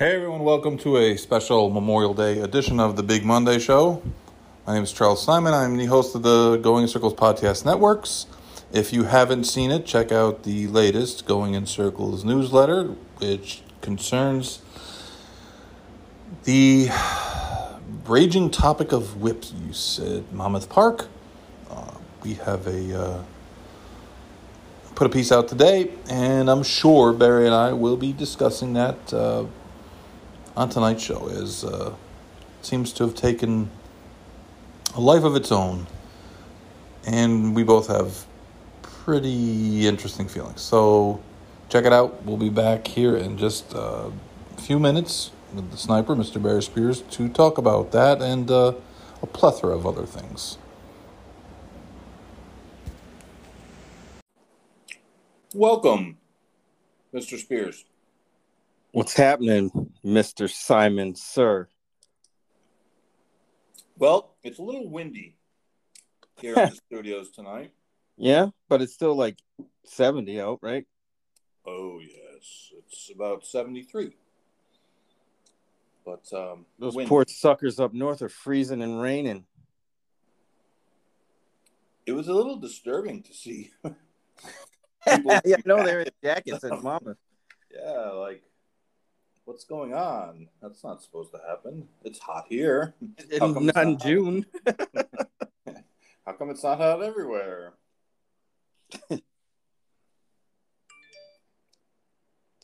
Hey everyone, welcome to a special Memorial Day edition of the Big Monday Show. My name is Charles Simon. I'm the host of the Going in Circles podcast networks. If you haven't seen it, check out the latest Going in Circles newsletter, which concerns the raging topic of whip use at Monmouth Park. Uh, we have a uh, put a piece out today, and I'm sure Barry and I will be discussing that uh, on tonight's show. As uh, seems to have taken a life of its own, and we both have pretty interesting feelings. So check it out. We'll be back here in just a few minutes with the sniper, Mr. Barry Spears, to talk about that and uh, a plethora of other things. Welcome, Mr. Spears. What's happening, Mr. Simon, sir? Well, it's a little windy here in the studios tonight. Yeah, but it's still like 70 out, right? Oh, yes. It's about 73. But um, those windy. poor suckers up north are freezing and raining. It was a little disturbing to see. yeah, no, they're in jackets and Mama. Yeah, like what's going on? That's not supposed to happen. It's hot here. not in June. How come it's not hot everywhere? That's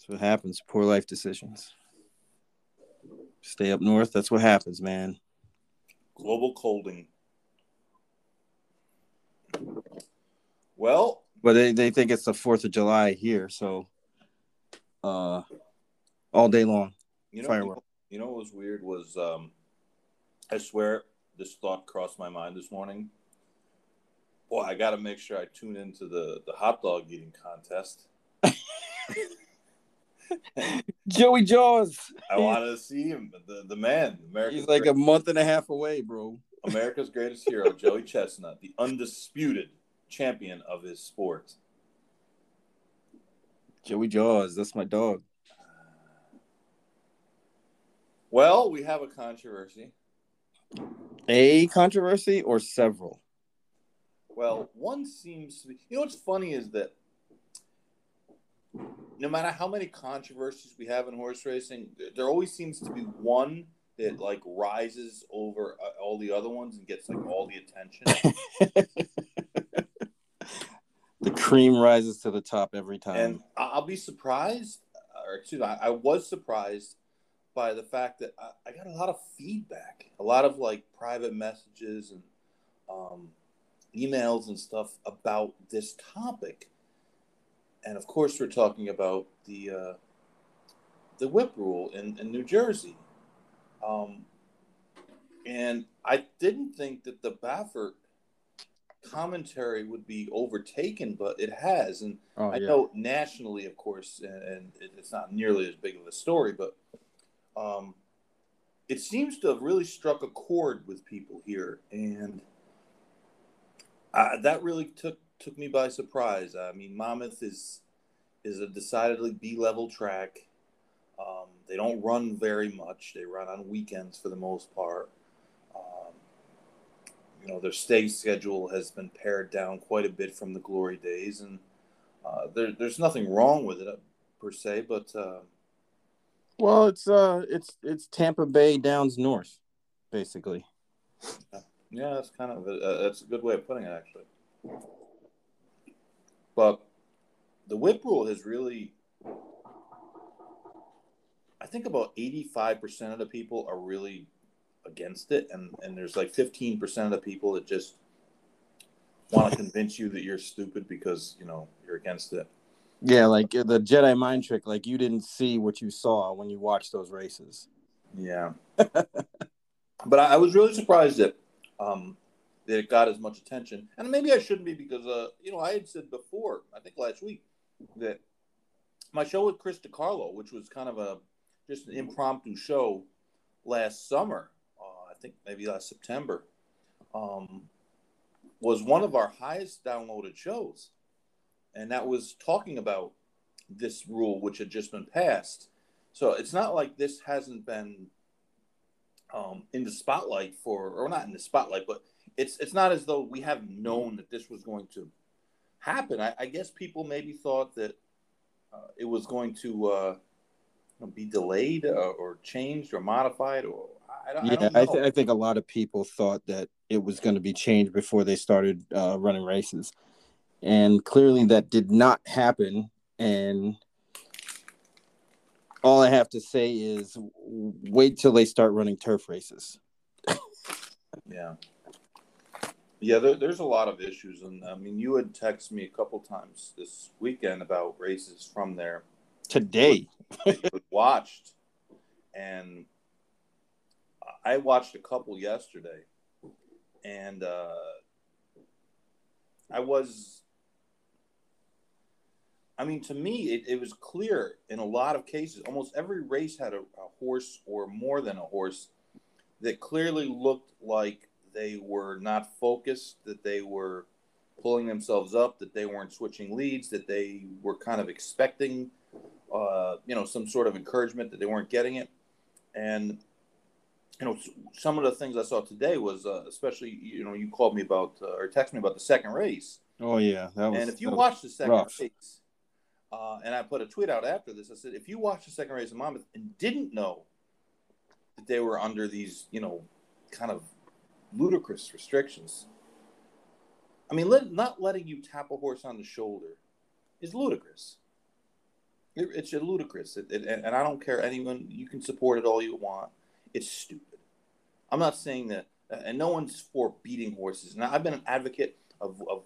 what happens. Poor life decisions. Stay up north. That's what happens, man. Global colding. Well, but they, they think it's the Fourth of July here, so uh, all day long. You know, firework. You know what was weird was um, I swear this thought crossed my mind this morning. Boy, I got to make sure I tune into the the hot dog eating contest. Joey Jaws. I want to see him, the the man. America's He's like greatest, a month and a half away, bro. America's greatest hero, Joey Chestnut, the undisputed champion of his sport. Joey Jaws, that's my dog. Well, we have a controversy. A controversy or several? Well, one seems to be. You know what's funny is that no matter how many controversies we have in horse racing, there always seems to be one that like rises over uh, all the other ones and gets like all the attention. the cream rises to the top every time. And I'll be surprised, or excuse me, I was surprised by the fact that I, I, got a lot of feedback, a lot of like private messages and um, emails and stuff about this topic. And of course, we're talking about the uh, the whip rule in, in New Jersey. Um, and I didn't think that the Baffert commentary would be overtaken, but it has. And oh, I know nationally, of course, and, and, it's not nearly as big of a story, but um, it seems to have really struck a chord with people here, and that really took took me by surprise. I mean, Monmouth is is a decidedly B level track. Um, they don't run very much. They run on weekends for the most part. Um, you know, their stay schedule has been pared down quite a bit from the glory days, and uh, there, there's nothing wrong with it uh, per se, but uh, well, it's uh, it's it's Tampa Bay Downs North, basically. Yeah, that's kind of a, uh, that's a good way of putting it, actually. But the whip rule has really, I think about eighty-five percent of the people are really against it, and and there's like fifteen percent of the people that just want to convince you that you're stupid because you know you're against it. Yeah, like uh, the Jedi mind trick. Like you didn't see what you saw when you watched those races. Yeah, but I, I, was really surprised that um, that it got as much attention. And maybe I shouldn't be because uh, you know I had said before, I think last week, that my show with Chris DiCarlo, which was kind of a just an impromptu show last summer, uh, I think maybe last September, um, was one of our highest downloaded shows and that was talking about this rule which had just been passed. So it's not like this hasn't been um, in the spotlight for, or not in the spotlight, but it's it's not as though we have known that this was going to happen. I, I guess people maybe thought that uh, it was going to uh, be delayed or, uh, or, changed or modified, or I don't, yeah, I, I, th- I, think a lot of people thought that it was going to be changed before they started uh, running races, and clearly that did not happen. And all I have to say is wait till they start running turf races. yeah. Yeah, there, there's a lot of issues, and I mean, you had texted me a couple times this weekend about races from there. Today, watched, and I watched a couple yesterday, and uh, I was. I mean, to me, it, it was clear in a lot of cases. Almost every race had a, a horse or more than a horse that clearly looked like they were not focused, that they were pulling themselves up, that they weren't switching leads, that they were kind of expecting, uh, you know, some sort of encouragement that they weren't getting it. And, you know, some of the things I saw today was, uh, especially, you know, you called me about uh, or texted me about the second race. Oh, yeah. that Was, and if you watch the second rough. race, uh, and I put a tweet out after this, I said, if you watched the second race of Monmouth and didn't know that they were under these, you know, kind of ludicrous restrictions. I mean, let, not letting you tap a horse on the shoulder is ludicrous. It, it's ludicrous, it, it, and I don't care anyone. You can support it all you want. It's stupid. I'm not saying that, and no one's for beating horses. Now, I've been an advocate of, of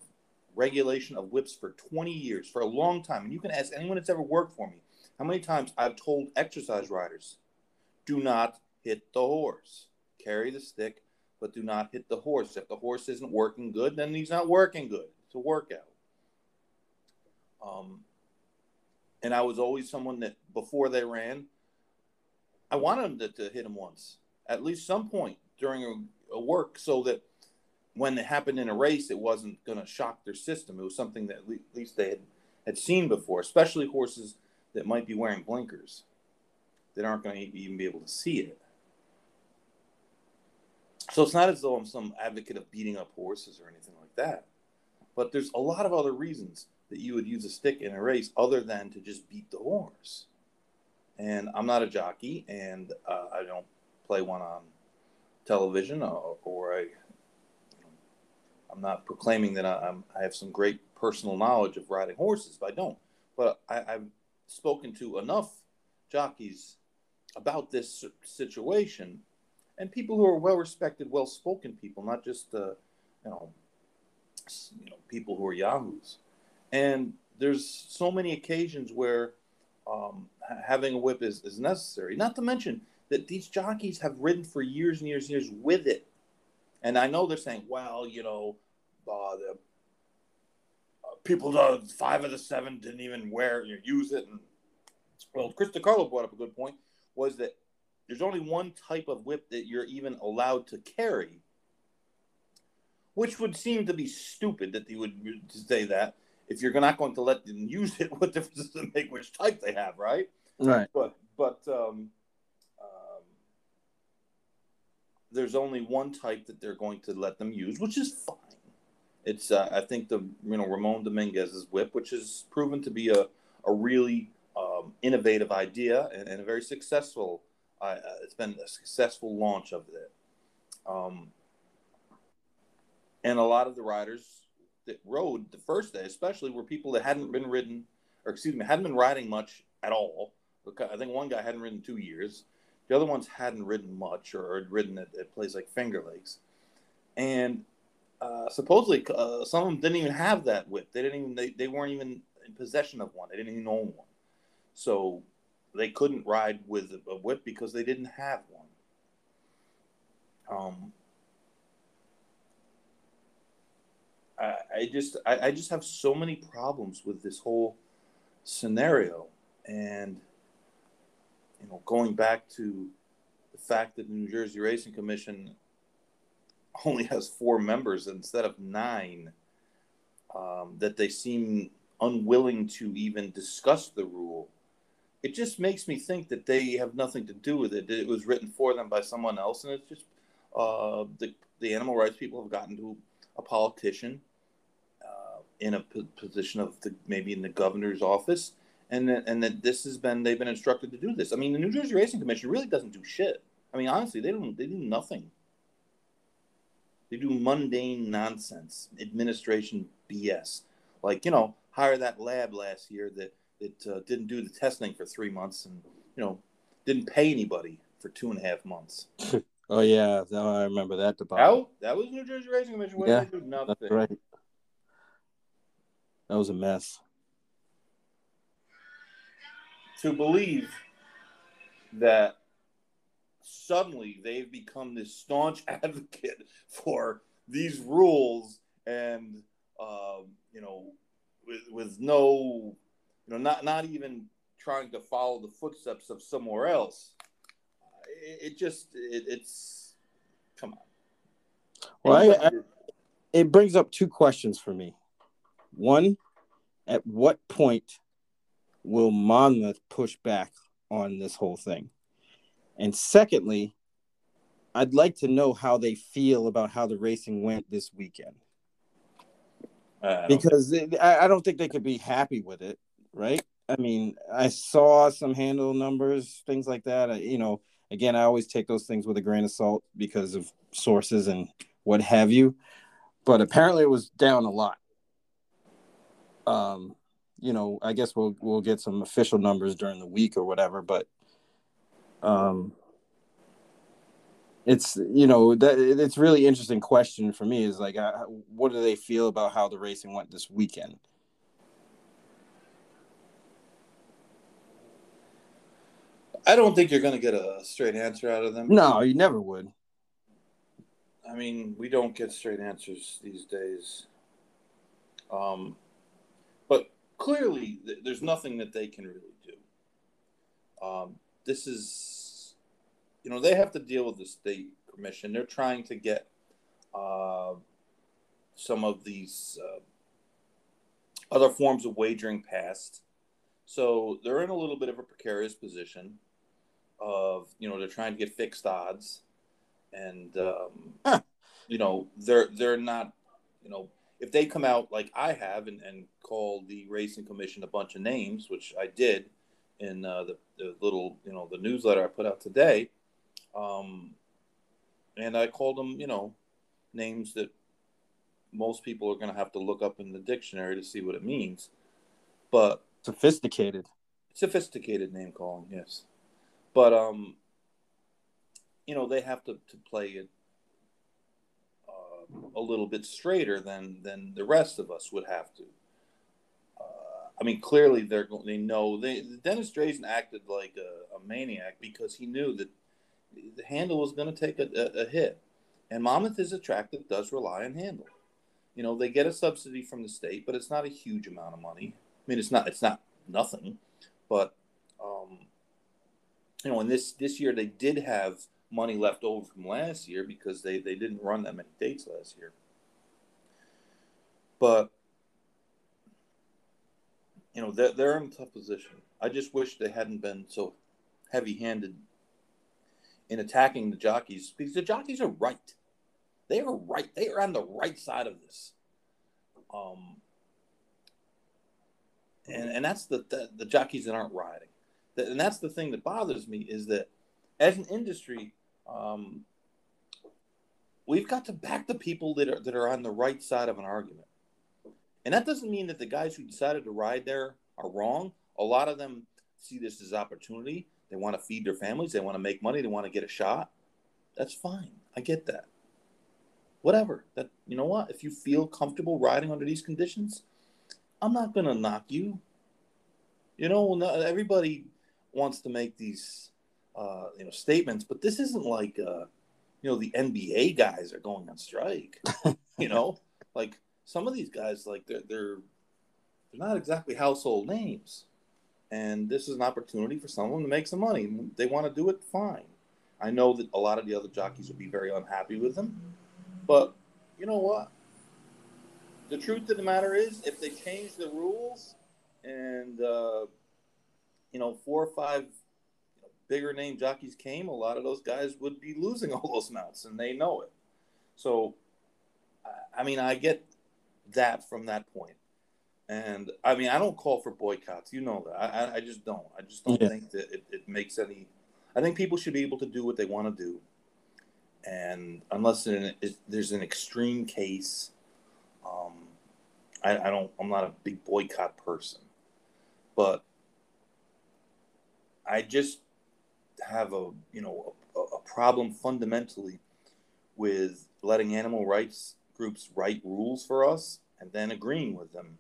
regulation of whips for 20 years, for a long time. And you can ask anyone that's ever worked for me how many times I've told exercise riders, do not hit the horse, carry the stick, but do not hit the horse. If the horse isn't working good, then he's not working good. It's a workout. Um, and I was always someone that before they ran, I wanted them to, to hit him once, at least some point during a, a work, so that when it happened in a race, it wasn't going to shock their system. It was something that at least they had, had seen before, especially horses that might be wearing blinkers that aren't going to even be able to see it. So it's not as though I'm some advocate of beating up horses or anything like that. But there's a lot of other reasons that you would use a stick in a race other than to just beat the horse. And I'm not a jockey, and uh, I don't play one on television, or, or I, I'm not proclaiming that I, am I have some great personal knowledge of riding horses. But I don't. But I, I've spoken to enough jockeys about this situation and people who are well respected, well spoken people, not just uh, you know, you know, people who are yahoos. And there's so many occasions where um, having a whip is, is necessary. Not to mention that these jockeys have ridden for years and years and years with it. And I know they're saying, well, you know, uh, the uh, people, uh, five of the seven didn't even wear, you know, use it. And well, Chris DiCarlo brought up a good point was that there's only one type of whip that you're even allowed to carry, which would seem to be stupid that they would say that. If you're not going to let them use it, what difference does it make which type they have, right? Right. But but um, um, there's only one type that they're going to let them use, which is fine. It's uh, I think the you know Ramon Dominguez's whip, which has proven to be a a really um, innovative idea and, and, a very successful uh, it's been a successful launch of it. Um, and a lot of the riders that rode the first day, especially, were people that hadn't been ridden, or excuse me, hadn't been riding much at all. I think one guy hadn't ridden two years. The other ones hadn't ridden much or had ridden at, at places like Finger Lakes. And uh, supposedly, uh, some of them didn't even have that whip. They didn't even, they, they weren't even in possession of one. They didn't even own one. So they couldn't ride with a whip because they didn't have one. Um, I, I just I, I just have so many problems with this whole scenario, and you know, going back to the fact that the New Jersey Racing Commission only has four members instead of nine, um, that they seem unwilling to even discuss the rule it just makes me think that they have nothing to do with it. It was written for them by someone else, and it's just uh, the the animal rights people have gotten to a politician uh, in a p- position of the, maybe in the governor's office, and that, and that this has been they've been instructed to do this. I mean, the New Jersey Racing Commission really doesn't do shit. I mean, honestly, they don't they do nothing. They do mundane nonsense, administration BS. Like you know, hire that lab last year that that uh, didn't do the testing for three months and you know didn't pay anybody for two and a half months. oh yeah, I remember that debacle. That, that was New Jersey Racing Commission. What yeah, That's right. That was a mess. To believe that suddenly they've become this staunch advocate for these rules and um, you know with with no you know not not even trying to follow the footsteps of somewhere else. It, it just it, it's come on. Well I, I, it brings up two questions for me. One at what point will monmouth push back on this whole thing and secondly, I'd like to know how they feel about how the racing went this weekend. Uh, because I, I don't think they could be happy with it, right? I mean, I saw some handle numbers, things like that. I, you know, again, I always take those things with a grain of salt because of sources and what have you. But apparently, it was down a lot. Um, you know, I guess we'll we'll get some official numbers during the week or whatever. But um, it's you know that it's really interesting question for me is like uh, what do they feel about how the racing went this weekend? I don't think you're going to get a straight answer out of them. No you never would. I mean we don't get straight answers these days. Um clearly there's nothing that they can really do um this is, you know, they have to deal with the state commission. They're trying to get uh, some of these uh, other forms of wagering passed. So they're in a little bit of a precarious position of, you know, they're trying to get fixed odds. And, um, huh. you know, they're, they're not, you know, if they come out like I have and, and call the racing commission a bunch of names, which I did, in uh, the, the, little you know the newsletter I put out today, um, and I called them you know names that most people are going to have to look up in the dictionary to see what it means, but sophisticated, sophisticated name calling, yes, but um, you know they have to to play it a little bit straighter than than the rest of us would have to. I mean, clearly they're they know they Dennis Drazin acted like a, a, maniac because he knew that the handle was going to take a, a, a, hit, and Monmouth is a track that does rely on handle. You know, they get a subsidy from the state, but it's not a huge amount of money. I mean, it's not it's not nothing, but um, you know, and this this year they did have money left over from last year because they they didn't run that many dates last year, but you know they're, they're in a tough position. I just wish they hadn't been so heavy-handed in attacking the jockeys because the jockeys are right. They are right. They are on the right side of this. Um, and and that's the, the, the jockeys that aren't riding. And that's the thing that bothers me is that as an industry, um, we've got to back the people that are that are on the right side of an argument. And that doesn't mean that the guys who decided to ride there are wrong. A lot of them see this as opportunity. They want to feed their families. They want to make money. They want to get a shot. That's fine. I get that. Whatever. That you know what? If you feel comfortable riding under these conditions, I'm not gonna knock you. You know, everybody wants to make these uh, you know statements, but this isn't like uh, you know the NBA guys are going on strike. you know, like some of these guys like they're they're they're not exactly household names, and this is an opportunity for someone to make some money. They want to do it, fine. I know that a lot of the other jockeys would be very unhappy with them, but you know what? The truth of the matter is, if they change the rules and uh, you know, four or five bigger name jockeys came, a lot of those guys would be losing all those mounts, and they know it. So, I mean, I get that from that point. And I mean, I don't call for boycotts. You know that. I, I just don't. I just don't yeah. think that it, it makes any. I think people should be able to do what they want to do. And unless there's an extreme case, um, I, I don't. I'm not a big boycott person, but I just have a you know a, a problem fundamentally with letting animal rights groups write rules for us and then agreeing with them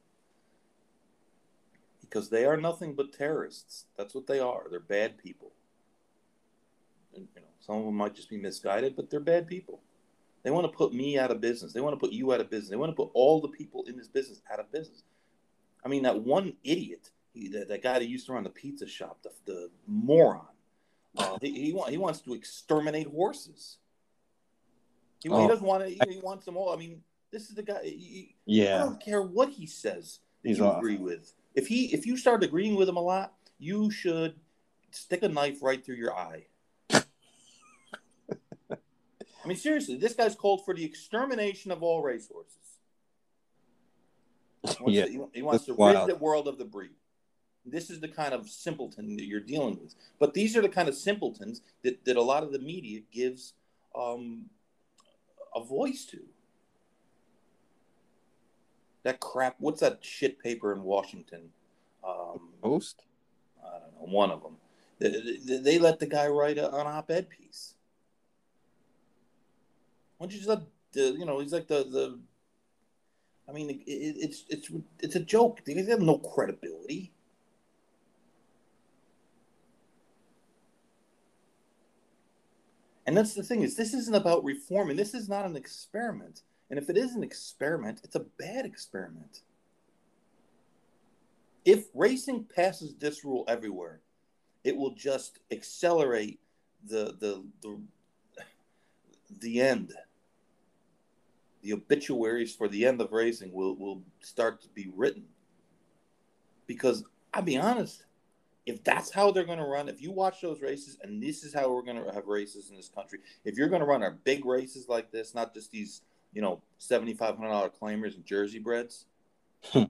because they are nothing but terrorists. That's what they are. They're bad people. And, you know, some of them might just be misguided, but they're bad people. They want to put me out of business. They want to put you out of business. They want to put all the people in this business out of business. I mean, that one idiot, he, that, that guy that used to run the pizza shop, the, the moron, uh, he, he, want, he wants to exterminate horses. He, oh. he doesn't want to. He, he, wants them all. I mean, this is the guy. He, yeah. I don't care what he says. He's you off. agree with. If he if you start agreeing with him a lot, you should stick a knife right through your eye. I mean, seriously, this guy's called for the extermination of all racehorses. He wants yeah, to, he, he wants to rid the world of the breed. This is the kind of simpleton that you're dealing with. But these are the kind of simpletons that, that a lot of the media gives um, a voice to. That crap. What's that shit paper in Washington? Um, Post. I don't know. One of them. They, they, they let the guy write a, an op-ed piece. Why don't you just let the you know he's like the the. I mean, it, it's it's it's a joke. They have no credibility. And that's the thing is this isn't about reform and This is not an experiment. And if it is an experiment, it's a bad experiment. If racing passes this rule everywhere, it will just accelerate the the the, the end. The obituaries for the end of racing will, will start to be written. Because I'll be honest, if that's how they're going to run, if you watch those races and this is how we're going to have races in this country, if you're going to run our big races like this, not just these you know, seventy five hundred dollar claimers and Jersey breds. Hmm.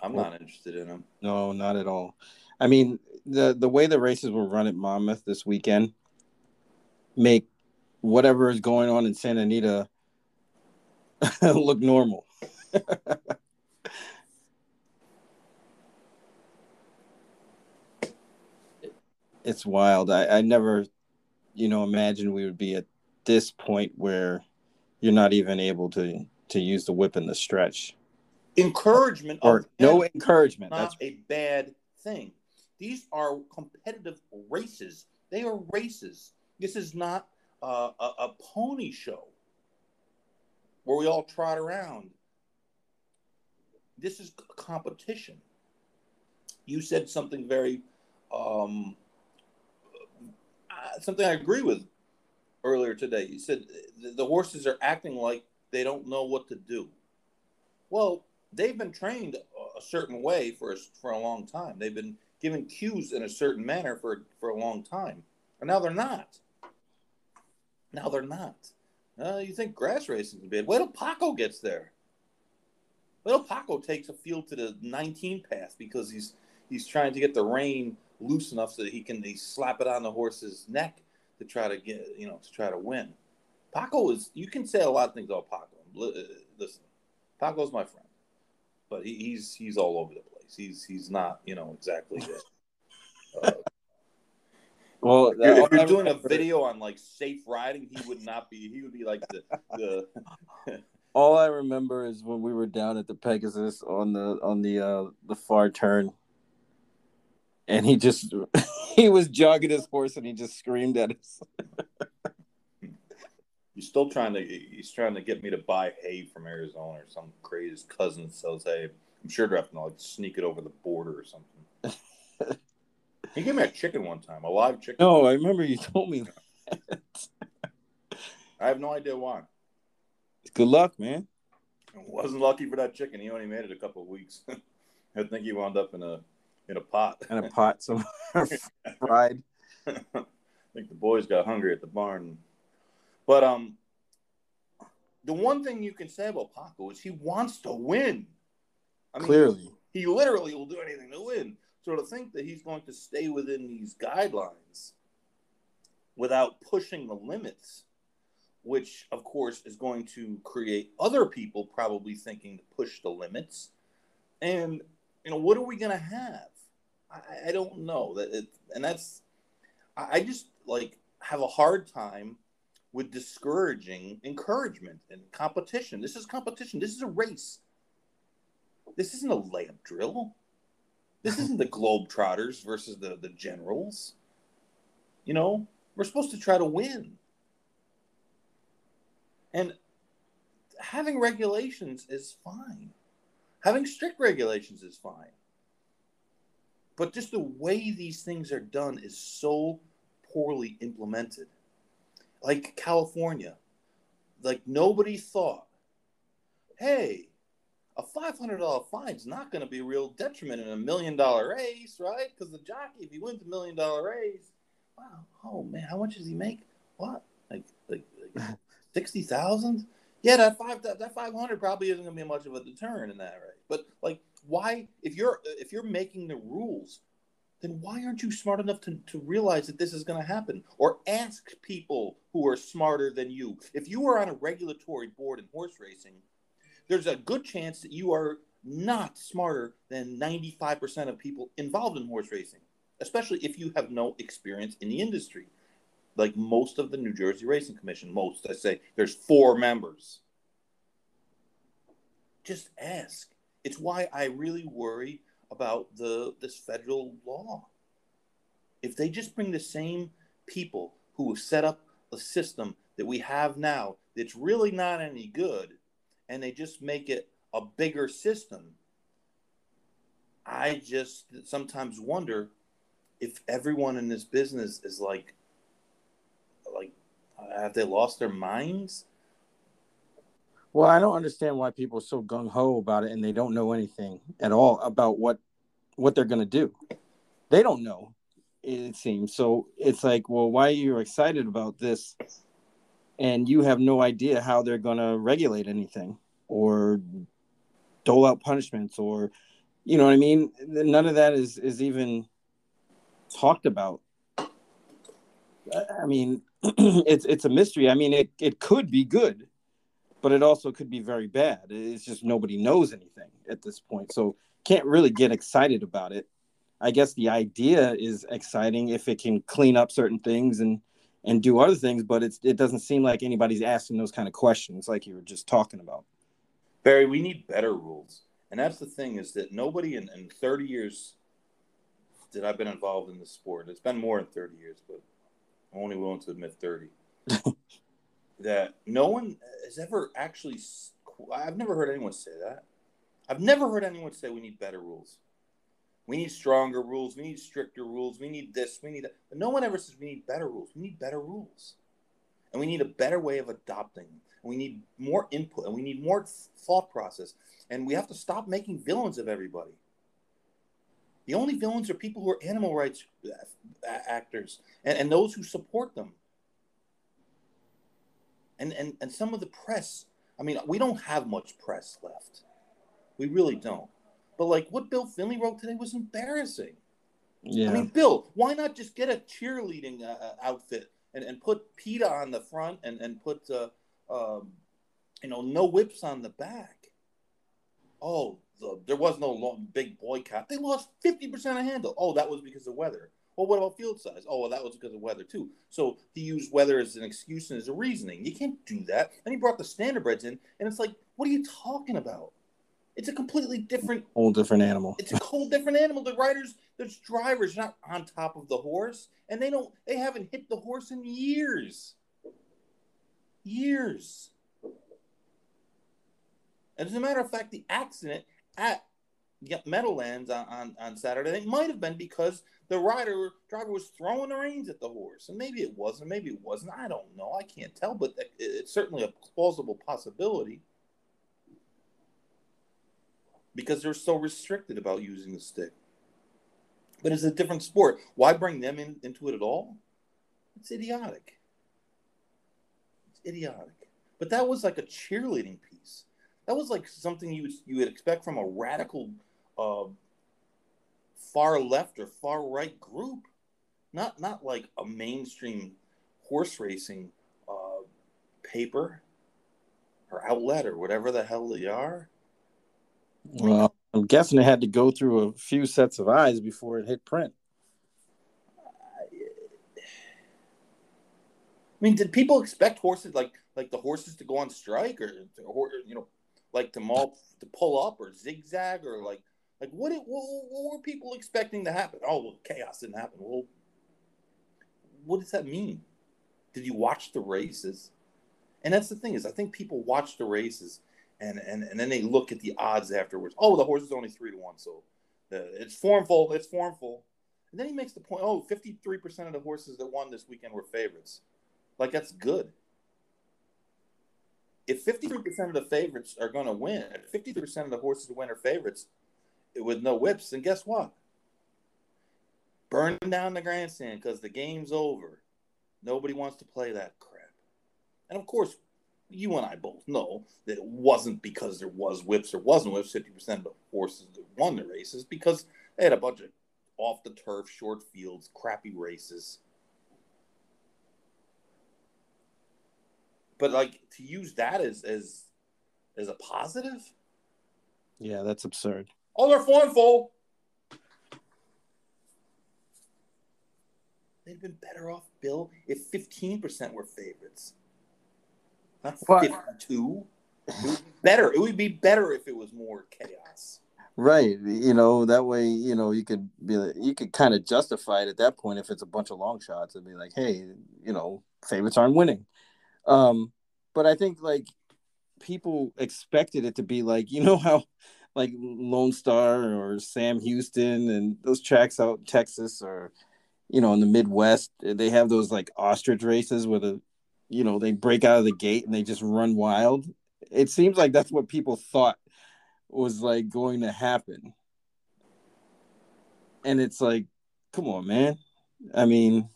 I'm not interested in them. No, not at all. I mean, the the way the races were run at Monmouth this weekend make whatever is going on in Santa Anita look normal. it's wild. I, I never, you know, imagined we would be at this point where you're not even able to to use the whip in the stretch. Encouragement or no encouragement. Not That's a bad thing. These are competitive races. They are races. This is not uh, a, a pony show where we all trot around. This is competition. You said something very, um, something I agree with earlier today. You said the horses are acting like they don't know what to do. Well, they've been trained a certain way for a, for a long time. They've been given cues in a certain manner for for a long time, and now they're not. Now they're not. Uh, you think grass racing is bad? Wait till Paco gets there. Wait till Paco takes a field to the 19 path because he's he's trying to get the rein loose enough so that he can he slap it on the horse's neck to try to get you know to try to win. Paco is you can say a lot of things about Paco. Uh, listen, Paco's my friend, but he, he's he's all over the place. He's he's not you know exactly. uh, well, if you're, if you're doing a video on like safe riding, he would not be. He would be like the the. all I remember is when we were down at the Pegasus on the on the uh the far turn and he just he was jogging his horse and he just screamed at us. he's still trying to he's trying to get me to buy hay from Arizona or some crazy cousin sells hay. I'm sure they're to like sneak it over the border or something. he gave me a chicken one time, a live chicken. No, I remember you told me that. I have no idea why. Good luck, man. I wasn't lucky for that chicken. He only made it a couple of weeks. I think he wound up in a in a pot. in a pot somewhere fried. I think the boys got hungry at the barn. But um, the one thing you can say about Paco is he wants to win. I mean, Clearly. he literally will do anything to win. So to think that he's going to stay within these guidelines without pushing the limits, which of course is going to create other people probably thinking to push the limits. And you know, what are we going to have? I, I don't know that, it, and that's I, I just like have a hard time with discouraging encouragement and competition. This is competition. This is a race. This isn't a layup drill. This mm-hmm. isn't the Globetrotters versus the, the Generals. You know, we're supposed to try to win. And having regulations is fine. Having strict regulations is fine. But just the way these things are done is so poorly implemented. Like California, like nobody thought, hey, a $500 fine is not going to be a real detriment in a million dollar race, right? Because the jockey, if he wins a million dollar race, wow, oh man, how much does he make? What? Like, like, like 60,000? Yeah, that five that, that 500 probably isn't going to be much of a deterrent in that race. But like, why, if you're, if you're making the rules, then why aren't you smart enough to, to realize that this is going to happen? Or ask people who are smarter than you. If you are on a regulatory board in horse racing, there's a good chance that you are not smarter than 95% of people involved in horse racing, especially if you have no experience in the industry. Like most of the New Jersey Racing Commission, most, I say, there's four members. Just ask. It's why I really worry about the this federal law. If they just bring the same people who have set up a system that we have now that's really not any good, and they just make it a bigger system, I just sometimes wonder if everyone in this business is like, like, have they lost their minds? Well, I don't understand why people are so gung ho about it and they don't know anything at all about what what they're going to do. They don't know. It seems so. It's like, well, why are you excited about this, and you have no idea how they're going to regulate anything or dole out punishments or, you know what I mean? None of that is is even talked about. I mean, it's it's a mystery. I mean, it it could be good but it also could be very bad. It's just nobody knows anything at this point. So can't really get excited about it. I guess the idea is exciting if it can clean up certain things and and do other things, but it's it doesn't seem like anybody's asking those kind of questions like you were just talking about. Barry, we need better rules. And that's the thing is that nobody in, in 30 years that I've been involved in the sport, it's been more than 30 years, but I'm only willing to admit 30. that no one has ever actually. I've never heard anyone say that. I've never heard anyone say we need better rules. We need stronger rules. We need stricter rules. We need this. We need that. But no one ever says we need better rules. We need better rules. And we need a better way of adopting. And we need more input. And we need more thought process. And we have to stop making villains of everybody. The only villains are people who are animal rights uh, actors and, and those who support them and, and and some of the press i mean we don't have much press left. We really don't. But like what bill finley wrote today was embarrassing. Yeah. i mean bill why not just get a cheerleading uh, uh outfit and, and put PETA on the front and and put uh, um, you know no whips on the back? Oh the, there was no long, big boycott. They lost 50% of handle. Oh that was because of weather well, what about field size? Oh, well, that was because of weather too. So he used weather as an excuse and as a reasoning. You can't do that. And he brought the standardbreds in, and it's like, what are you talking about? It's a completely different, whole different animal. It's a whole different animal. The riders, there's drivers not on top of the horse, and they don't, they haven't hit the horse in years. Years. And as a matter of fact, the accident at Meadowlands on, on, on Saturday, it might have been because the rider driver was throwing the reins at the horse, and maybe it wasn't, maybe it wasn't. I don't know. I can't tell, but it's certainly a plausible possibility because they're so restricted about using the stick. But it's a different sport. Why bring them in, into it at all? It's idiotic. It's idiotic. But that was like a cheerleading piece. That was like something you would, you would expect from a radical uh, far left or far right group, not not like a mainstream horse racing uh, paper or outlet or whatever the hell they are. Well, I'm guessing it had to go through a few sets of eyes before it hit print. I mean, did people expect horses like like the horses to go on strike or, or you know, like to maul to pull up or zigzag or like like what, it, what what were people expecting to happen? Oh, well, chaos didn't happen. Well, what does that mean? Did you watch the races? And that's the thing is, I think people watch the races and and and then they look at the odds afterwards. Oh, the horse is only three to one, so it's formful. It's formful. And then he makes the point. Oh, 53% of the horses that won this weekend were favorites. Like that's good. If 53% of the favorites are going to win, if 53% of the horses that win are favorites with no whips, And guess what? Burn down the grandstand because the game's over. Nobody wants to play that crap. And of course, you and I both know that it wasn't because there was whips or wasn't whips. Fifty percent of the horses that won the races because they had a bunch of off the turf, short fields, crappy races. But like to use that as as as a positive. Yeah, that's absurd. Oh, they're formful. They'd been better off, Bill, if fifteen percent were favorites. Not What? 52. It would be better. It would be better if it was more chaos. Right. You know, that way, you know, you could be you could kind of justify it at that point if it's a bunch of long shots and be like, hey, you know, favorites aren't winning. Um, but I think like people expected it to be like, you know how like Lone Star or Sam Houston and those tracks out in Texas or you know in the Midwest, they have those like ostrich races where the you know they break out of the gate and they just run wild. It seems like that's what people thought was like going to happen. And it's like, come on, man. I mean,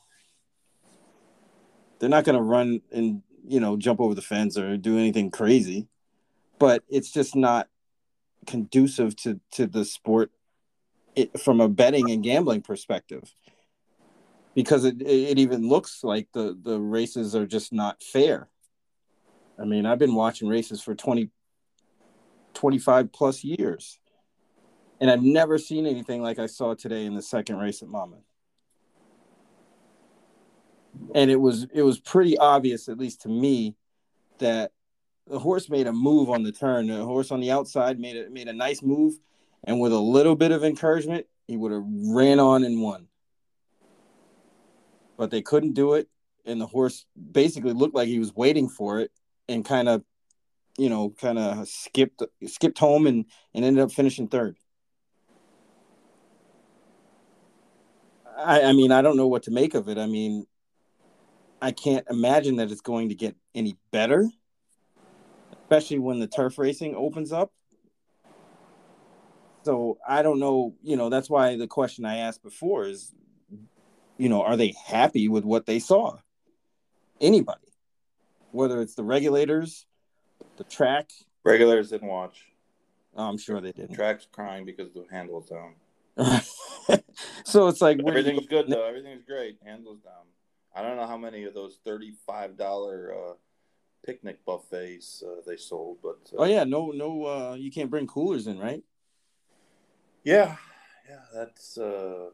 they're not going to run and, you know, jump over the fence or do anything crazy, but it's just not conducive to to the sport it, from a betting and gambling perspective. Because it, it even looks like the the races are just not fair. I mean, I've been watching races for 20 25 plus years. And I've never seen anything like I saw today in the second race at Monmouth. And it was it was pretty obvious, at least to me, that the horse made a move on the turn. The horse on the outside made a made a nice move, and with a little bit of encouragement, he would have ran on and won. But they couldn't do it, and the horse basically looked like he was waiting for it, and kind of you know, kind of skipped skipped home and and ended up finishing third. I, I mean, I don't know what to make of it. I mean, I can't imagine that it's going to get any better, especially when the turf racing opens up. So I don't know. You know, that's why the question I asked before is, you know, are they happy with what they saw? Anybody, whether it's the regulators, the track. Regulators didn't watch. Oh, I'm sure they didn't. Track's crying because the handle's down. so it's like where do you Everything's good though. Everything's great. Handle's down. I don't know how many of those thirty-five dollar uh, picnic buffets uh, they sold, but uh, Oh yeah, no, no. Uh, you can't bring coolers in, right? yeah, yeah. That's uh,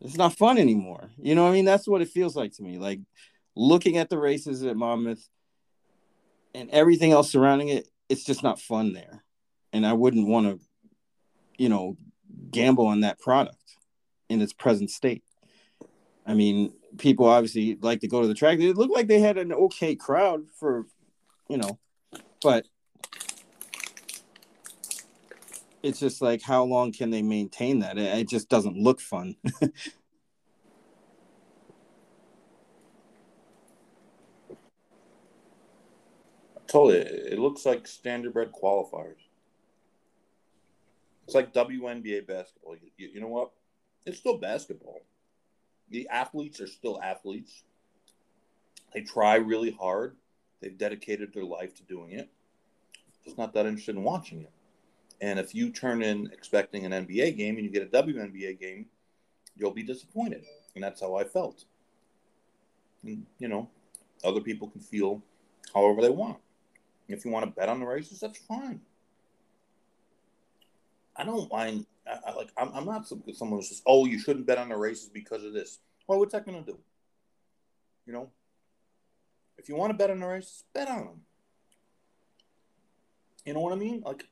It's not fun anymore. You know, I mean, that's what it feels like to me. Like looking at the races at Monmouth and everything else surrounding it, it's just not fun there. And I wouldn't want to, you know, gamble on that product in its present state. I mean, people obviously like to go to the track. It looked like they had an okay crowd for, you know, but it's just like how long can they maintain that? It, it just doesn't look fun. Told you, it looks like standardbred qualifiers. It's like WNBA basketball. You, you know what? it's still basketball. The athletes are still athletes. They try really hard. They've dedicated their life to doing it. Just not that interested in watching it. And if you turn in expecting an NBA game and you get a WNBA game, you'll be disappointed. And that's how I felt. And, you know, other people can feel however they want. If you want to bet on the races, that's fine. I don't mind. I, I like. I'm, I'm not some, someone who says, "Oh, you shouldn't bet on the races because of this." Well, what's that going to do? You know, if you want to bet on the races, bet on them. You know what I mean? Like,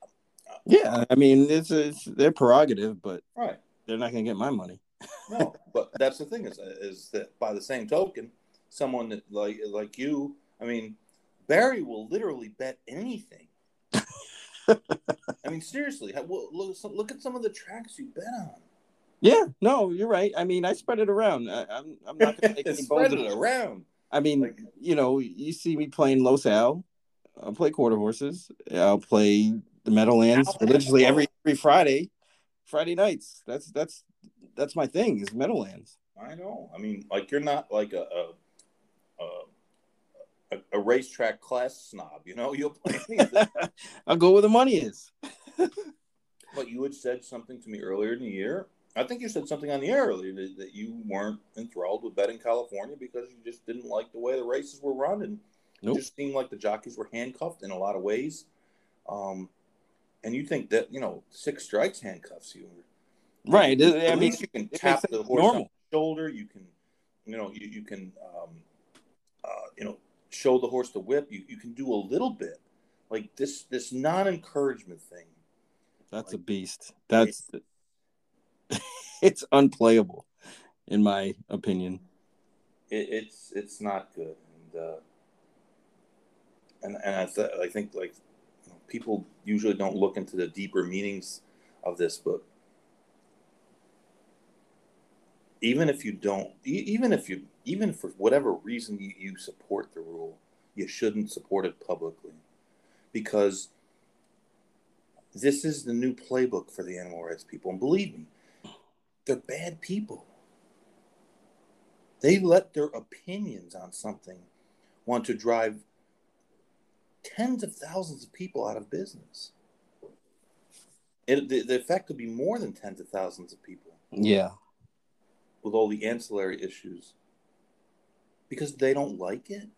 uh, yeah, I mean it's it's their prerogative, but right, they're not going to get my money. no, but that's the thing is is that by the same token, someone that like like you, I mean, Barry will literally bet anything. I mean, seriously, look, look at some of the tracks you bet on. Yeah, no, you're right. I mean, I spread it around. I, am I'm, I'm not going to spread it around. I mean, like, you know, you see me playing Los Al. I'll play quarter horses. I'll play the Meadowlands religiously every every Friday, Friday nights. That's that's that's my thing is Meadowlands. I know. I mean, like you're not like a a, a, a racetrack class snob. You know, you'll play. I'll go where the money is. but you had said something to me earlier in the year. I think you said something on the air earlier that, that you weren't enthralled with betting California because you just didn't like the way the races were run and nope. it just seemed like the jockeys were handcuffed in a lot of ways. Um, and you think that you know six strikes handcuffs you. Right. I mean, you can tap the horse normal. on the shoulder. You can, you know, you, you can, um, uh, you know, show the horse the whip. You, you can do a little bit, like this this non encouragement thing. That's like, a beast. That's it's, it's unplayable, in my opinion. It, it's it's not good, and uh, and and I, th- I think like you know, people usually don't look into the deeper meanings of this, but even if you don't, even if you, even for whatever reason you, you support the rule, you shouldn't support it publicly because this is the new playbook for the animal rights people. And believe me, they're bad people. They let their opinions on something want to drive tens of thousands of people out of business. It, the, the effect could be more than tens of thousands of people. Yeah. With all the ancillary issues. Because they don't like it.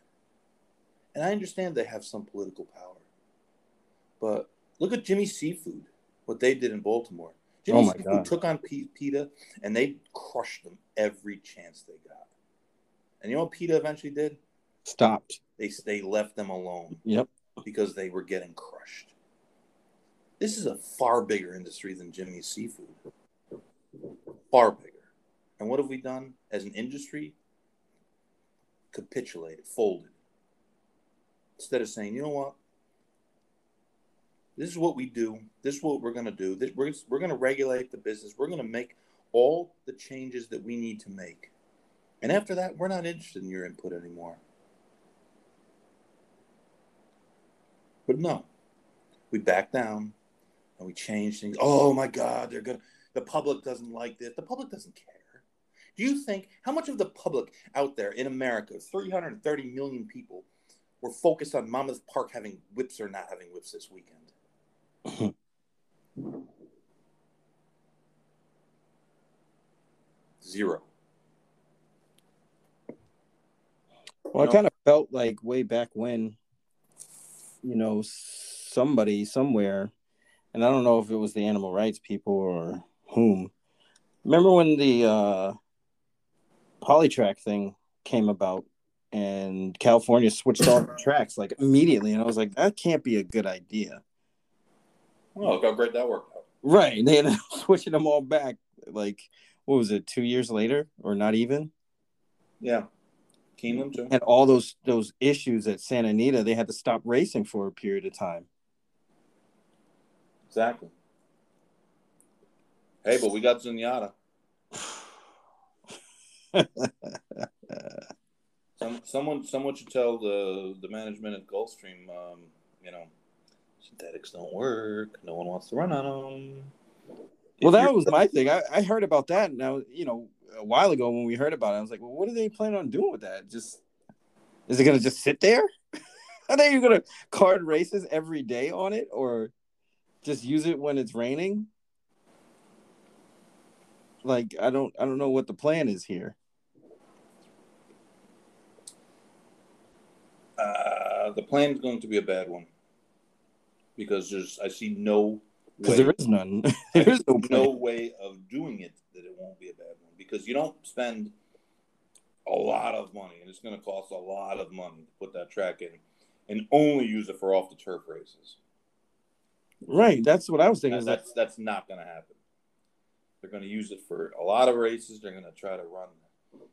And I understand they have some political power. But look at Jimmy Seafood, what they did in Baltimore. Jimmy oh Seafood God. took on P- PETA and they crushed them every chance they got. And you know what PETA eventually did? Stopped. They, they left them alone. Yep because they were getting crushed. This is a far bigger industry than Jimmy's Seafood. Far bigger. And what have we done as an industry? Capitulated, folded. Instead of saying, you know what? This is what we do. This is what we're going to do. This, we're, we're going to regulate the business. We're going to make all the changes that we need to make. And after that, we're not interested in your input anymore. But no, we back down and we change things. Oh my God, they're gonna. The public doesn't like this. The public doesn't care. Do you think how much of the public out there in America, 330 million people, were focused on Monmouth Park having whips or not having whips this weekend? Zero. Well, I kind of felt like way back when you know, somebody somewhere, and I don't know if it was the animal rights people or whom. Remember when the uh, polytrack thing came about and California switched off the tracks like immediately, and I was like, that can't be a good idea. Well, look how great that worked out. Right, they ended up switching them all back. Like, what was it? Two years later, or not even? Yeah. Keeneland too. And all those those issues at Santa Anita, they had to stop racing for a period of time. Exactly. Hey, but we got Zenyatta. Some, someone, someone should tell the the management at Gulfstream, um, you know, synthetics don't work. No one wants to run on them. Well, that was my thing. I, I heard about that, and I was, you know, a while ago when we heard about it, I was like, well, what are they planning on doing with that? Just is it going to just sit there? Are they going to card races every day on it, or just use it when it's raining? Like, I don't, I don't know what the plan is here. Uh, the plan is going to be a bad one because there's I see no because there is none. there is no, no way of doing it that it won't be a bad one because you don't spend a lot of money and it's going to cost a lot of money to put that track in and only use it for off the turf races. Right, that's what I was thinking. That, that's that's not going to happen. They're going to use it for a lot of races. They're going to try to run.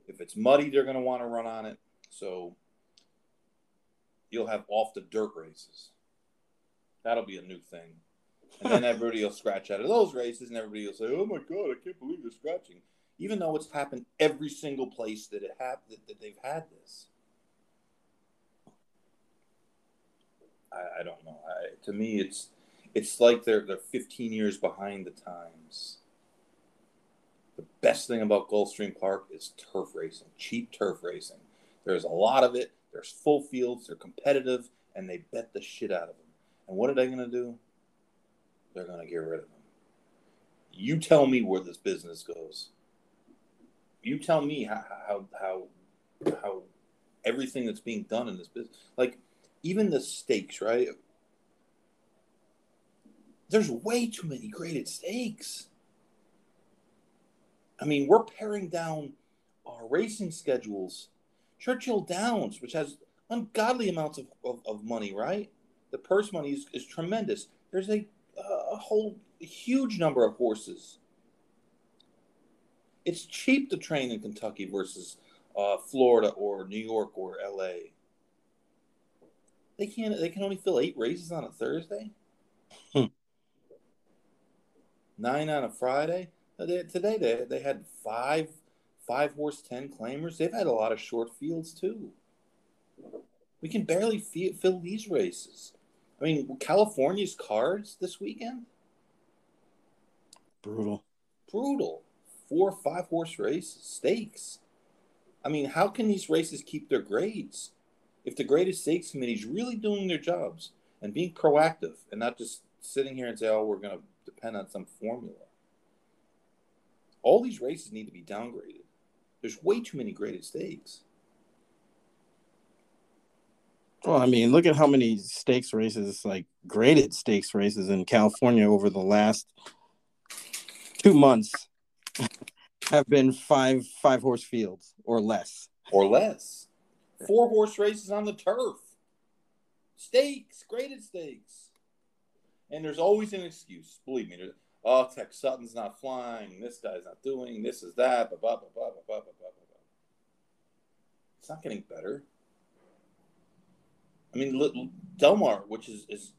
If it's muddy, they're going to want to run on it. So you'll have off the dirt races. That'll be a new thing. And then everybody will scratch out of those races, and everybody will say, "Oh my god, I can't believe they're scratching," even though it's happened every single place that it have that, that they've had this. I, I don't know. I, to me, it's it's like they're they're 15 years behind the times. The best thing about Gulfstream Park is turf racing, cheap turf racing. There's a lot of it. There's full fields. They're competitive, and they bet the shit out of them. And what are they going to do? They're going to get rid of them. You tell me where this business goes. You tell me how how how, how everything that's being done in this business, like even the stakes, right? There's way too many graded stakes. I mean, we're paring down our racing schedules. Churchill Downs, which has ungodly amounts of, of, of money, right? The purse money is, is tremendous. There's a, a whole huge number of horses. It's cheap to train in Kentucky versus uh, Florida or New York or LA. They can't. They can only fill eight races on a Thursday. Hmm. Nine on a Friday. Today they they had five five horse ten claimers. They've had a lot of short fields too. We can barely fill these races. I mean, California's cards this weekend. Brutal. Brutal. Four five horse races, stakes. I mean, how can these races keep their grades? If the graded stakes committee is really doing their jobs and being proactive and not just sitting here and say, oh, we're going to depend on some formula. All these races need to be downgraded. There's way too many graded stakes. Well, I mean, look at how many stakes races, like graded stakes races in California over the last two months have been five five horse fields or less. Or less. Four horse races on the turf. Stakes, graded stakes. And there's always an excuse. Believe me. Oh, Tex Sutton's not flying. This guy's not doing. This is that. Blah, blah, blah, blah, blah, blah, blah, blah. It's not getting better. I mean, Del Mar, which is, is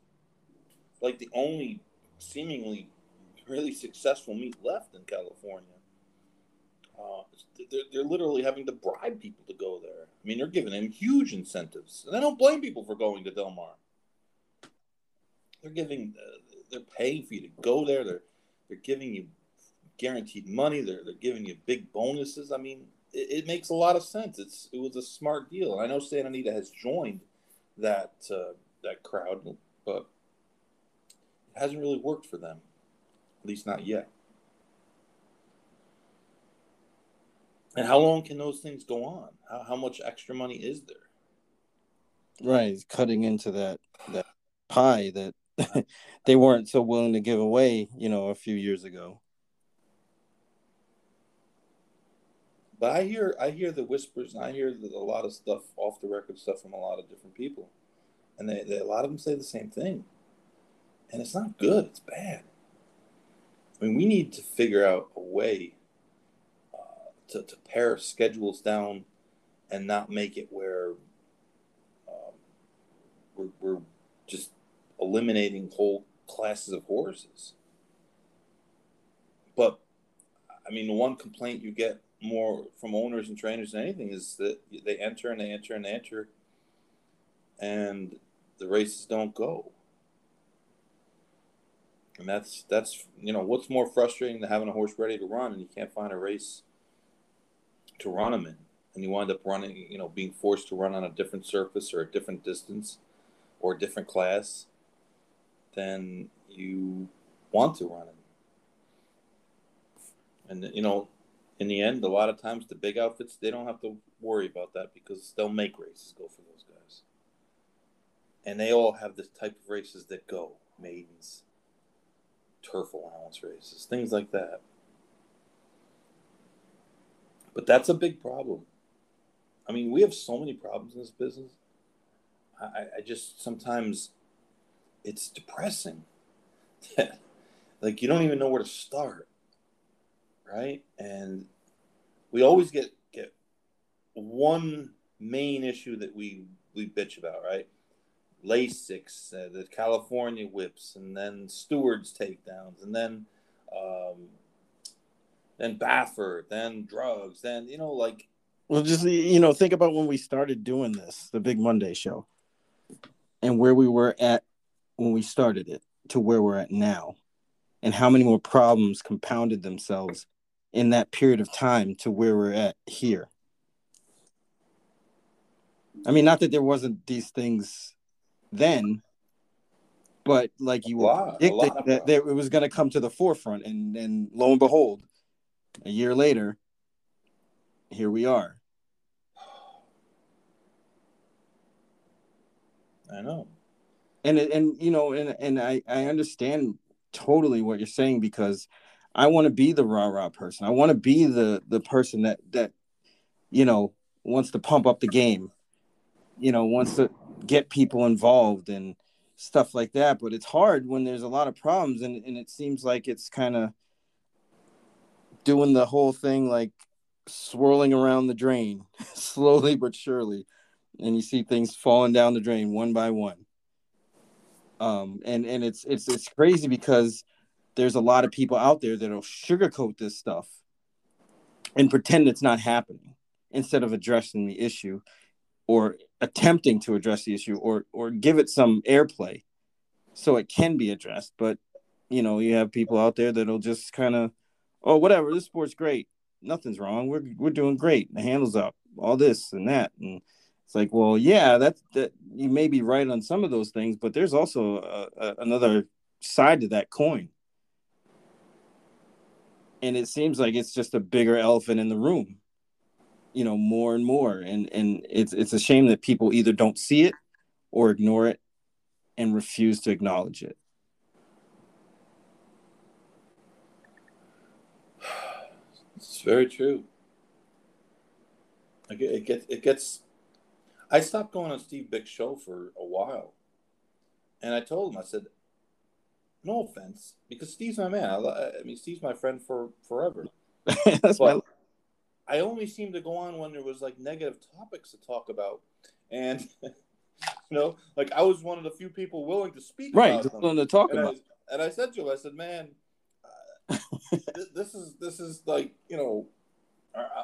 like the only seemingly really successful meet left in California, uh, they're, they're literally having to bribe people to go there. I mean, they're giving them huge incentives, and I don't blame people for going to Del Mar. They're giving, uh, they're paying for you to go there. They're they're giving you guaranteed money. They're they're giving you big bonuses. I mean, it, it makes a lot of sense. It's it was a smart deal. I know Santa Anita has joined that uh, that crowd, but it hasn't really worked for them, at least not yet. And how long can those things go on? How, how much extra money is there? Right, cutting into that that pie that they weren't so willing to give away, you know, a few years ago. But I hear I hear the whispers and I hear a lot of stuff off the record stuff from a lot of different people, and they, they a lot of them say the same thing, and it's not good. It's bad. I mean, we need to figure out a way uh, to to pare schedules down, and not make it where um, we're, we're eliminating whole classes of horses. But I mean, the one complaint you get more from owners and trainers than anything is that they enter and they enter and they enter, and the races don't go. And that's that's you know what's more frustrating than having a horse ready to run and you can't find a race to run him in, and you wind up running you know being forced to run on a different surface or a different distance or a different class than you want to run it. And you know, in the end, a lot of times the big outfits they don't have to worry about that because they'll make races go for those guys, and they all have this type of races that go maidens, turf allowance races, things like that. But that's a big problem. I mean, we have so many problems in this business. I, I just sometimes it's depressing. like you don't even know where to start, right? And we always get get one main issue that we we bitch about, right? Lasix, uh, the California whips, and then Stewards takedowns, and then um, then Baffert, then drugs, then you know, like. Well, just you know, think about when we started doing this, the Big Monday show, and where we were at when we started it to where we're at now, and how many more problems compounded themselves in that period of time to where we're at here. I mean, not that there wasn't these things then, but like you were predicting that, that, it was going to come to the forefront, and and lo and behold, a year later, here we are. I know. And and you know, and and I I understand totally what you're saying because I want to be the rah rah person. I want to be the the person that that you know wants to pump up the game. You know, wants to get people involved and stuff like that. But it's hard when there's a lot of problems and, and it seems like it's kind of doing the whole thing like swirling around the drain slowly but surely and you see things falling down the drain one by one um and and it's it's it's crazy because there's a lot of people out there that'll sugarcoat this stuff and pretend it's not happening instead of addressing the issue or attempting to address the issue or or give it some airplay so it can be addressed. But you know you have people out there that'll just kind of oh whatever this sport's great. Nothing's wrong. We're we're doing great. The handles up. All this and that. And it's like well yeah that's that you may be right on some of those things but there's also a, a, another side to that coin and it seems like it's just a bigger elephant in the room you know more and more and and it's it's a shame that people either don't see it or ignore it and refuse to acknowledge it It's very true. It, it gets it gets. I stopped going on Steve Byk's show for a while, and I told him I said, "No offense, because Steve's my man. I, I mean, Steve's my friend for forever." That's but my... I only seemed to go on when there was like negative topics to talk about, and you know, like I was one of the few people willing to speak. Right, willing to talk and about. I, and I said to him, I said, "Man." Uh, this is this is like you know,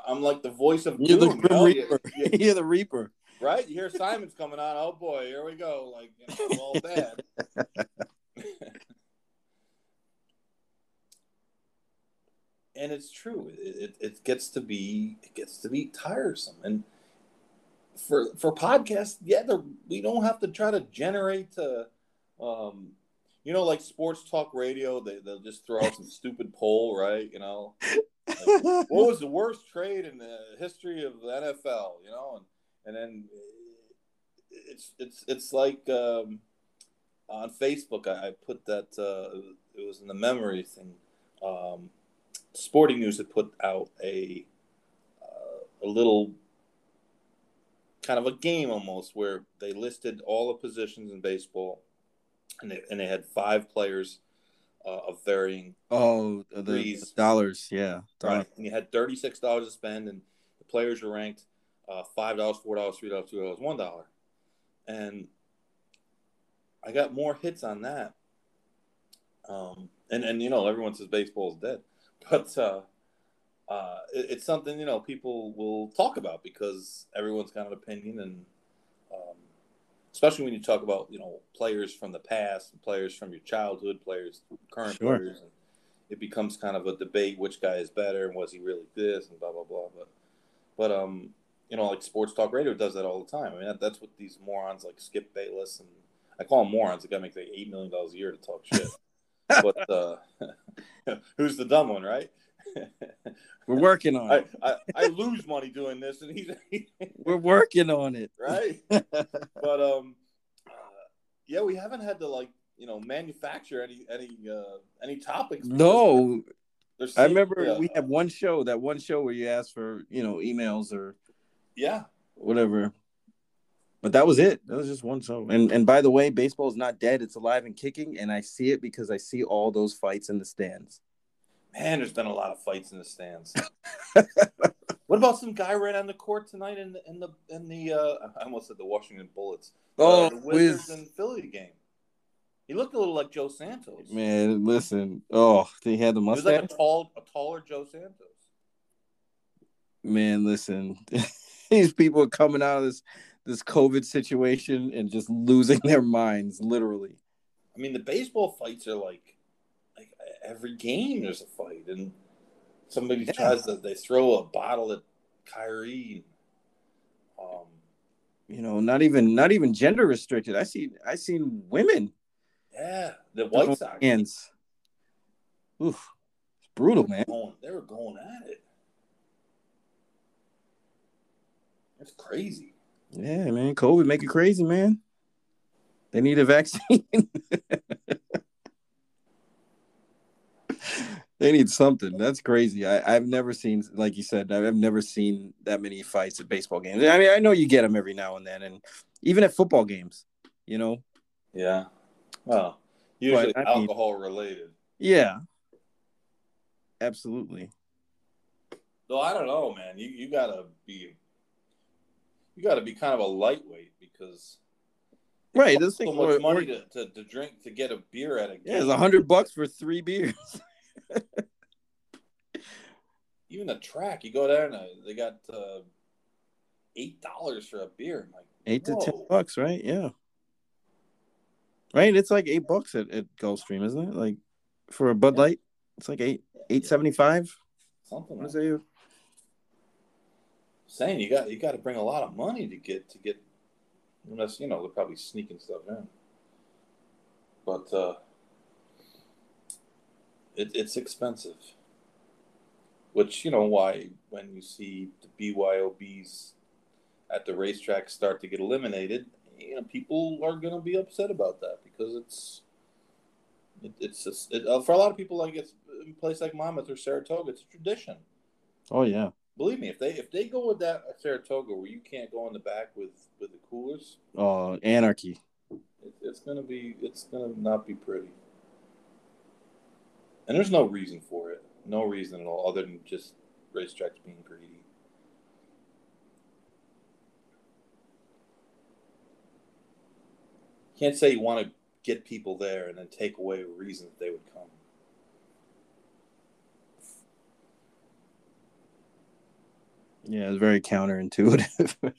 I'm like the voice of you're doom, the Grim you know? Reaper. You, you, you're the Reaper, right? You hear Simon's coming on. Oh boy, here we go. Like you know, all bad. and it's true. It, it, it gets to be it gets to be tiresome and for for podcasts, yeah, we don't have to try to generate uh, um, you know, like sports talk radio, they they'll just throw out some stupid poll, right? You know, like, what was the worst trade in the history of the NFL? You know, and and then it's it's it's like um, on Facebook, I, I put that uh, it was in the memory thing. Um, Sporting News had put out a uh, a little kind of a game almost where they listed all the positions in baseball and they, and they had five players uh, of varying oh the, the dollars yeah right. and you had thirty six dollars to spend and the players were ranked uh, five dollars four dollars three dollars two dollars one dollar and I got more hits on that um, and and you know everyone says baseball is dead but uh, uh, it, it's something you know people will talk about because everyone's got an opinion and um, especially when you talk about you know players from the past, players from your childhood, players current sure. players. And it becomes kind of a debate which guy is better and was he really this and blah blah blah. But but um you know like sports talk radio does that all the time. I mean that, that's what these morons like Skip Bayless and I call them morons. The guy makes like eight million dollars a year to talk shit. but uh, who's the dumb one, right? We're working on it. I, I, I lose money doing this, and he's. We're working on it, right? but um, uh, yeah, we haven't had to like you know manufacture any any uh, any topics. No, I remember we had one show that one show where you asked for you know emails or yeah whatever. But that was it. That was just one show. And and by the way, baseball is not dead; it's alive and kicking. And I see it because I see all those fights in the stands. Man, there's been a lot of fights in the stands. what about some guy ran on the court tonight in the in the in the uh, I almost said the Washington Bullets. Uh, oh, uh, the Wizards and Philly game. He looked a little like Joe Santos. Man, listen. Oh, he had the mustache. He was like a tall, a taller Joe Santos. Man, listen. These people are coming out of this this COVID situation and just losing their minds, literally. I mean, the baseball fights are like like every game there's a fight, and somebody yeah. tries to they throw a bottle at Kyrie. Um, you know, not even not even gender restricted. I see I seen women. Yeah, the White Sox hands. Oof, it's brutal, man. Going, they were going at it. That's crazy. Yeah, man. COVID make it crazy, man. They need a vaccine. they need something. That's crazy. I, have never seen, like you said, I've never seen that many fights at baseball games. I mean, I know you get them every now and then, and even at football games, you know. Yeah. Well, usually but, alcohol mean, related. Yeah. Absolutely. So I don't know, man. You you gotta be, you gotta be kind of a lightweight because. Right, this so much money to, to, to, drink to get a beer at a game. Yeah, it's a hundred bucks for three beers. Even the track, you go there and uh, they got uh, eight dollars for a beer. Like eight Whoa. to ten bucks, right? Yeah, right. It's like eight bucks at, at Gulfstream, isn't it? Like for a Bud Light, it's like eight eight seventy five. Something. Like that. Saying you got you got to bring a lot of money to get to get, unless you know they're probably sneaking stuff in. But uh, it, it's expensive. Which you know why when you see the BYOBs at the racetrack start to get eliminated, you know people are going to be upset about that because it's it, it's just, it, uh, for a lot of people like it's a place like Monmouth or Saratoga, it's a tradition. Oh yeah. Believe me, if they if they go with that at Saratoga where you can't go in the back with with the coolers, oh anarchy. It, it's gonna be it's gonna not be pretty. And there's no reason for it. No reason at all, other than just racetracks being greedy. Can't say you want to get people there and then take away a reason that they would come. Yeah, it's very counterintuitive.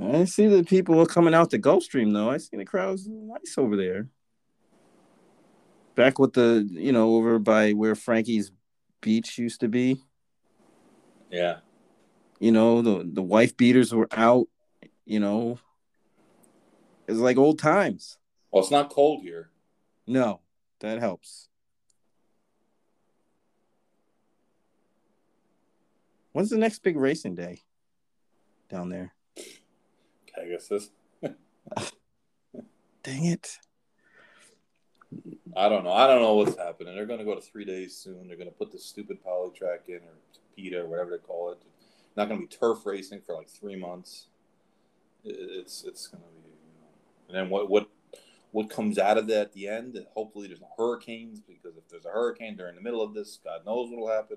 I see the people are coming out to Gulfstream though. I see the crowds nice over there back with the you know over by where Frankie's beach used to be. Yeah. You know the the wife beaters were out. You know, it's like old times. Well, it's not cold here. No, that helps. When's the next big racing day down there? Pegasus. Dang it. I don't know. I don't know what's happening. They're going to go to three days soon. They're going to put the stupid poly track in or PETA or whatever they call it. Not going to be turf racing for like three months. It's it's going to be, you know. and then what what what comes out of that at the end? Hopefully, there's no hurricanes because if there's a hurricane during the middle of this, God knows what'll happen.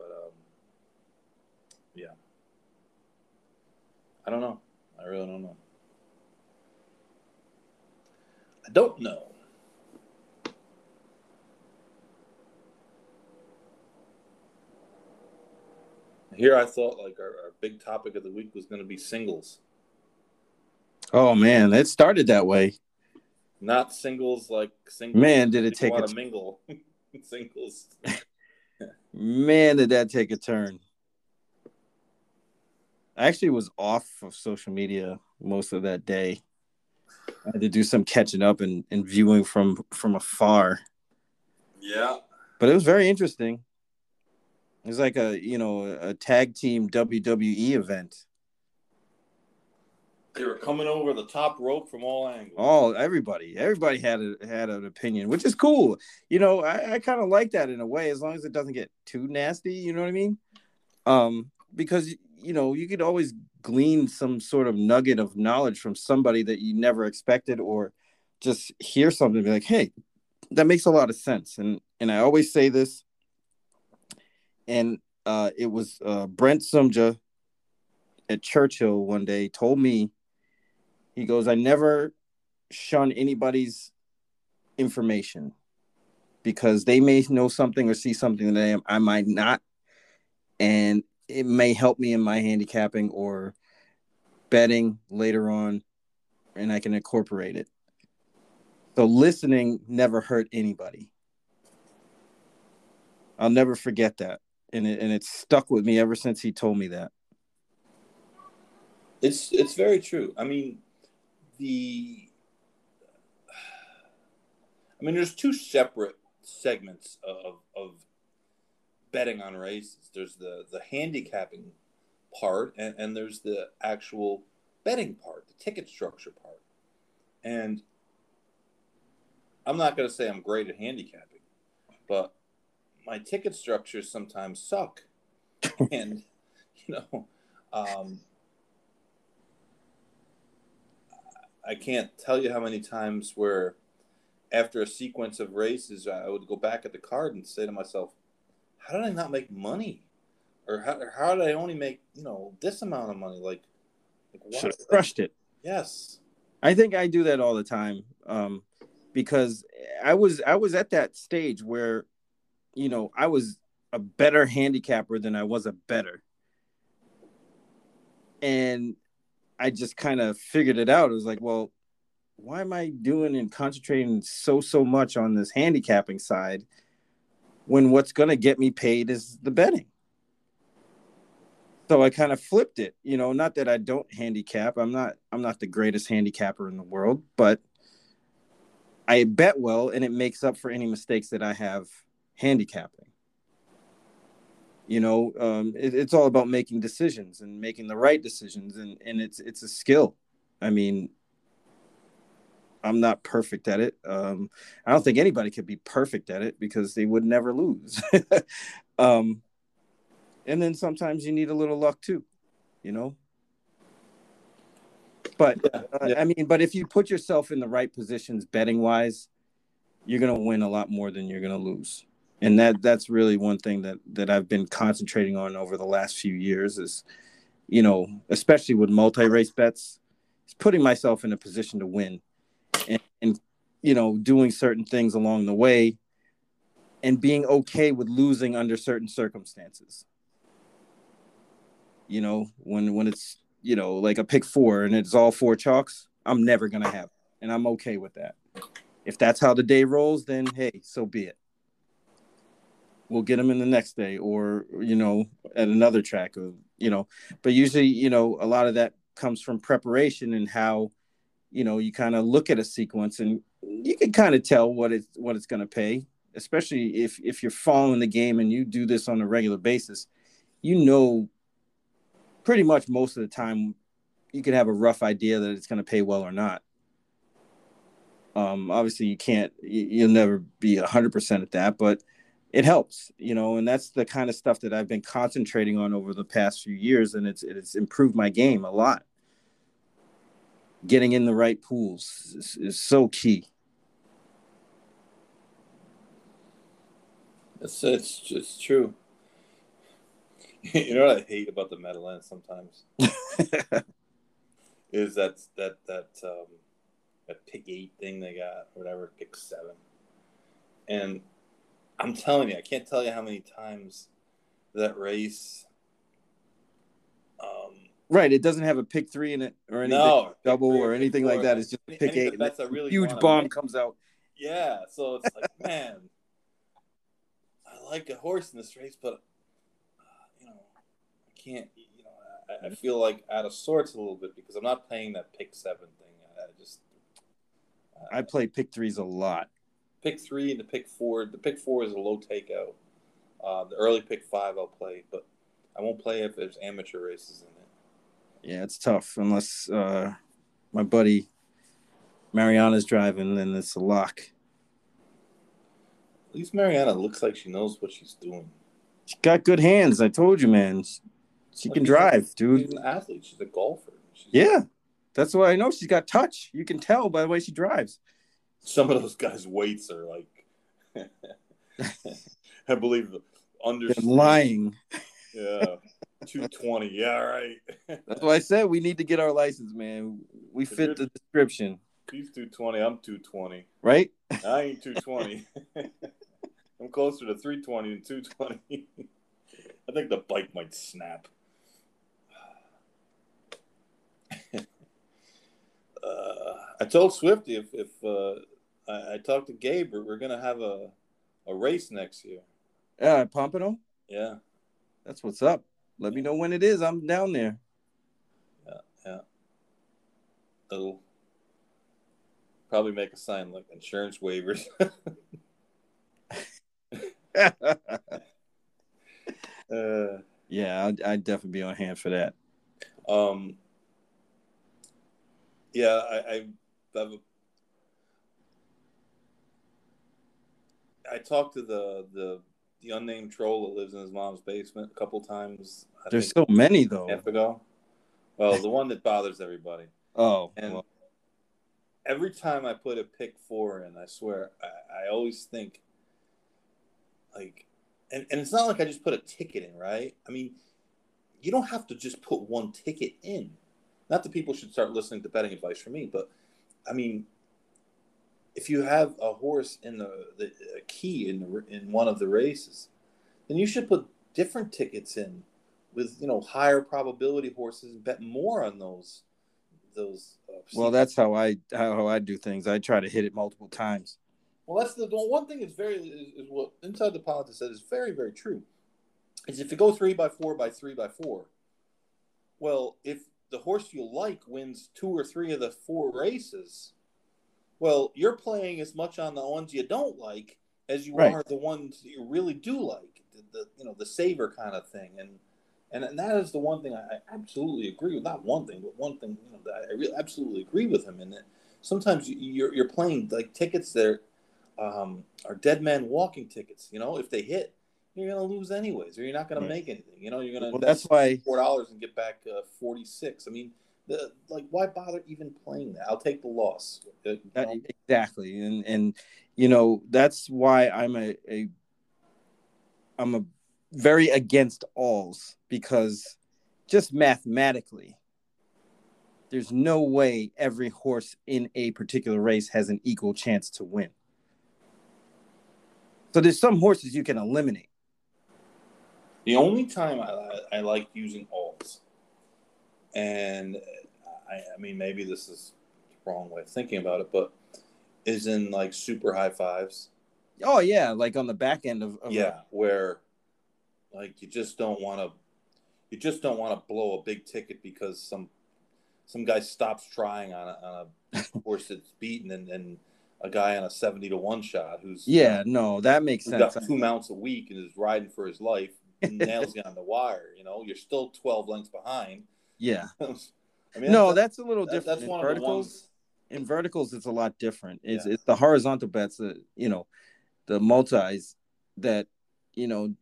But um, yeah, I don't know. I really don't know. I don't know. Here, I thought like our, our big topic of the week was going to be singles. Oh man, it started that way. Not singles like singles. Man, did it take a mingle? singles. Man, did that take a turn. I actually was off of social media most of that day. I had to do some catching up and, and viewing from from afar. Yeah. But it was very interesting. It was like a you know a tag team WWE event. They were coming over the top rope from all angles. All everybody, everybody had a, had an opinion, which is cool. You know, I, I kind of like that in a way, as long as it doesn't get too nasty. You know what I mean? Um, because you know you could always glean some sort of nugget of knowledge from somebody that you never expected, or just hear something and be like, "Hey, that makes a lot of sense." And and I always say this, and uh, it was uh, Brent Sumja at Churchill one day told me he goes, I never shun anybody's information because they may know something or see something that I, I might not. And it may help me in my handicapping or betting later on, and I can incorporate it. So listening never hurt anybody. I'll never forget that. And it, and it's stuck with me ever since he told me that. It's it's very true. I mean, the I mean, there's two separate segments of of betting on races. There's the the handicapping part, and, and there's the actual betting part, the ticket structure part. And I'm not going to say I'm great at handicapping, but my ticket structures sometimes suck. and you know, um, I can't tell you how many times where after a sequence of races, I would go back at the card and say to myself, how did I not make money? Or how, or how did I only make, you know, this amount of money? Like, like should have crushed it. Yes. I think I do that all the time. Um, because I was I was at that stage where, you know, I was a better handicapper than I was a better. And I just kind of figured it out. It was like, well, why am I doing and concentrating so so much on this handicapping side when what's going to get me paid is the betting? So I kind of flipped it, you know, not that I don't handicap. I'm not I'm not the greatest handicapper in the world, but I bet well and it makes up for any mistakes that I have handicapping you know um, it, it's all about making decisions and making the right decisions and and it's it's a skill i mean i'm not perfect at it. Um, i don't think anybody could be perfect at it because they would never lose. Um, and then sometimes you need a little luck too you know? But yeah, uh, i mean but if you put yourself in the right positions betting wise you're going to win a lot more than you're going to lose. And that that's really one thing that that I've been concentrating on over the last few years is you know especially with multi-race bets is putting myself in a position to win and, and you know doing certain things along the way and being okay with losing under certain circumstances. You know when when it's you know like a pick four and it's all four chalks i'm never gonna have it, and i'm okay with that. If that's how the day rolls then hey so be it. We'll get them in the next day or you know at another track or you know but usually you know a lot of that comes from preparation and how you know you kind of look at a sequence and you can kind of tell what it's what it's going to pay especially if if you're following the game and you do this on a regular basis you know pretty much most of the time you can have a rough idea that it's going to pay well or not um obviously you can't you'll never be 100% at that but it helps, you know, and that's the kind of stuff that I've been concentrating on over the past few years, and it's it's improved my game a lot. Getting in the right pools is, is so key. It's it's just true. You know what I hate about the Madeleine sometimes is that that that um, that pick eight thing they got, whatever, pick seven, and I'm telling you, I can't tell you how many times that race Right. It doesn't have a pick three in it or anything No, double or anything like that. It's just a pick eight. bets I really huge bomb make. comes out. Yeah, so it's like, man, I like a horse in this race, but uh, you know, I can't. You know, I, I feel like out of sorts a little bit because I'm not playing that pick seven thing. I, just uh, I play pick threes a lot. pick three and the pick four. The pick four is a low takeout. Uh, the early pick five I'll play, but I won't play if there's amateur races. Yeah, it's tough unless uh, my buddy Mariana's driving, then it's a lock. At least Mariana looks like she knows what she's doing. She got good hands. I told you, man. She, Like can drive, She's dude. She's an athlete. She's a golfer. She's, Yeah, that's what I know. She's got touch. You can tell by the way she drives. Some of those guys' weights are like, I believe, under. They're lying. Yeah, two twenty. Yeah, right. That's why I said we need to get our license, man. We If fit the description, He's two twenty. I'm two twenty. right? I ain't two twenty. I'm closer to three twenty than two twenty. I think the bike might snap. uh, I told Swifty if if uh, I, I talked to Gabe, we're, we're gonna have a a race next year. Yeah, Pompano. Yeah, That's what's up. Let me know when it is. I'm down there. Yeah, it'll probably make a sign like insurance waivers. uh, yeah, I'd, I'd definitely be on hand for that. Um, yeah, I, I, I talked to the, the the unnamed troll that lives in his mom's basement a couple times. I There's think so many though. half ago. Well, the one that bothers everybody. Oh, And well, every time I put a pick four in, I swear, I, I always think, like, and, and it's not like I just put a ticket in, right? I mean, you don't have to just put one ticket in. Not that people should start listening to betting advice from me, but I mean, if you have a horse in the, the a key in the in one of the races, then you should put different tickets in with you know higher probability horses and bet more on those those. Uh, well, that's how I how, I do things. I try to hit it multiple times. Well, that's the, the one thing is very is, is what inside the politics said is very very true. Is if you go three by four by three by four, well, if the horse you like wins two or three of the four races, well, you're playing as much on the ones you don't like as you Right. are the ones that you really do like. The, the you know the saver kind of thing, and and, and that is the one thing I, I absolutely agree with. Not one thing, but one thing you know that I really absolutely agree with him in that sometimes you, you're you're playing like tickets that um, are dead man walking tickets. You know, if they hit, you're gonna lose anyways, or you're not gonna Right. make anything. You know, you're gonna Well, that's why four dollars and get back uh, forty six. I mean, the like, why bother even playing that? I'll take the loss. Uh, you Uh, know? exactly, and and you know that's why I'm a, a I'm a very against alls because just mathematically, there's no way every horse in a particular race has an equal chance to win. So there's some horses you can eliminate. The only time I, I like using alts, and I, I mean maybe this is the wrong way of thinking about it, but is in like super high fives. Oh yeah, like on the back end of, of yeah, where like you just don't want to, you just don't want to blow a big ticket because some some guy stops trying on a, on a horse that's beaten, and, and a guy on a seventy to one shot who's yeah, no, that makes sense. got two mounts a week and is riding for his life, nails you on the wire. You know, you're still twelve lengths behind. Yeah, I mean, no, that's, that's a little different. that's in one of the verticals, ones. in verticals, it's a lot different. It's Yeah. it's the horizontal bets that you know, the multis that you know,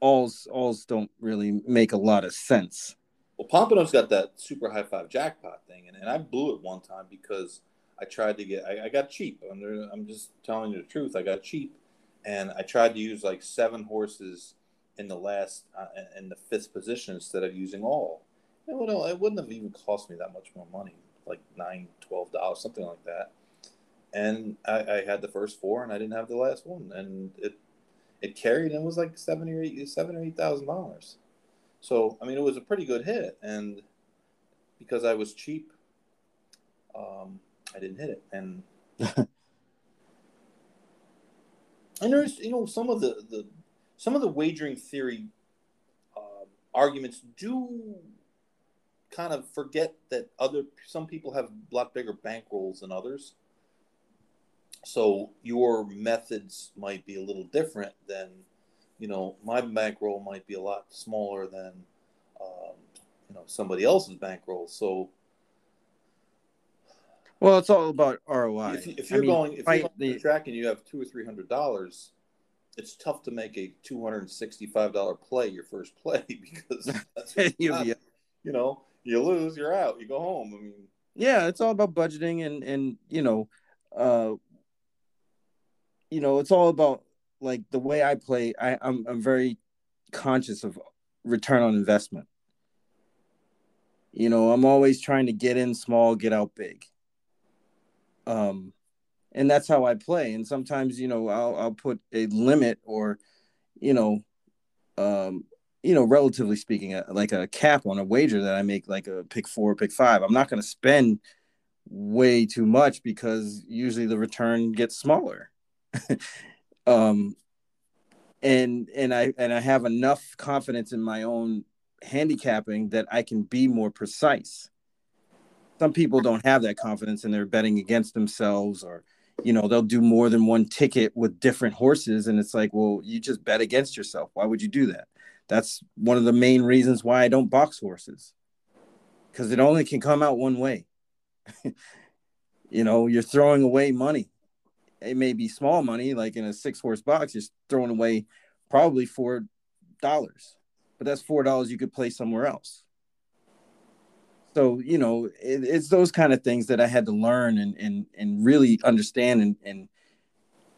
alls alls don't really make a lot of sense. Well, Pompano's got that super high five jackpot thing, and, and I blew it one time because I tried to get I, I got cheap. I'm, I'm just telling you the truth. I got cheap, and I tried to use like seven horses in the last uh, in the fifth position instead of using all. It would it wouldn't have even cost me that much more money, like nine, twelve dollars, something like that. And I, I had the first four, and I didn't have the last one, and it it carried, and it was like seven or eight, seven or eight thousand dollars. So I mean, it was a pretty good hit, and because I was cheap, um, I didn't hit it, and and there's you know some of the the some of the wagering theory uh, arguments do kind of forget that other some people have a lot bigger bankrolls than others. So your methods might be a little different than you know my bankroll might be a lot smaller than um, you know somebody else's bankroll. So well it's all about roi if, if you're I mean, going if you're going the, track and you have two or three hundred dollars it's tough to make a two hundred and sixty-five dollar play your first play because you you know you lose you're out you go home i mean yeah it's all about budgeting and and you know uh you know, it's all about like the way I play. I, I'm I'm very conscious of return on investment. You know, I'm always trying to get in small, get out big. Um, and that's how I play. And sometimes, you know, I'll I'll put a limit or, you know, um, you know, relatively speaking, a, like a cap on a wager that I make, like a pick four, pick five. I'm not going to spend way too much because usually the return gets smaller. um, and and I and I have enough confidence in my own handicapping that I can be more precise. Some people don't have that confidence and they're betting against themselves or you know they'll do more than one ticket with different horses and it's like well you just bet against yourself why would you do that that's one of the main reasons why i don't box horses. Because it only can come out one way. You know you're throwing away money. It may be small money, like in a six horse box, you're throwing away probably four dollars, but that's four dollars you could play somewhere else. So you know, it, it's those kind of things that I had to learn and and and really understand and and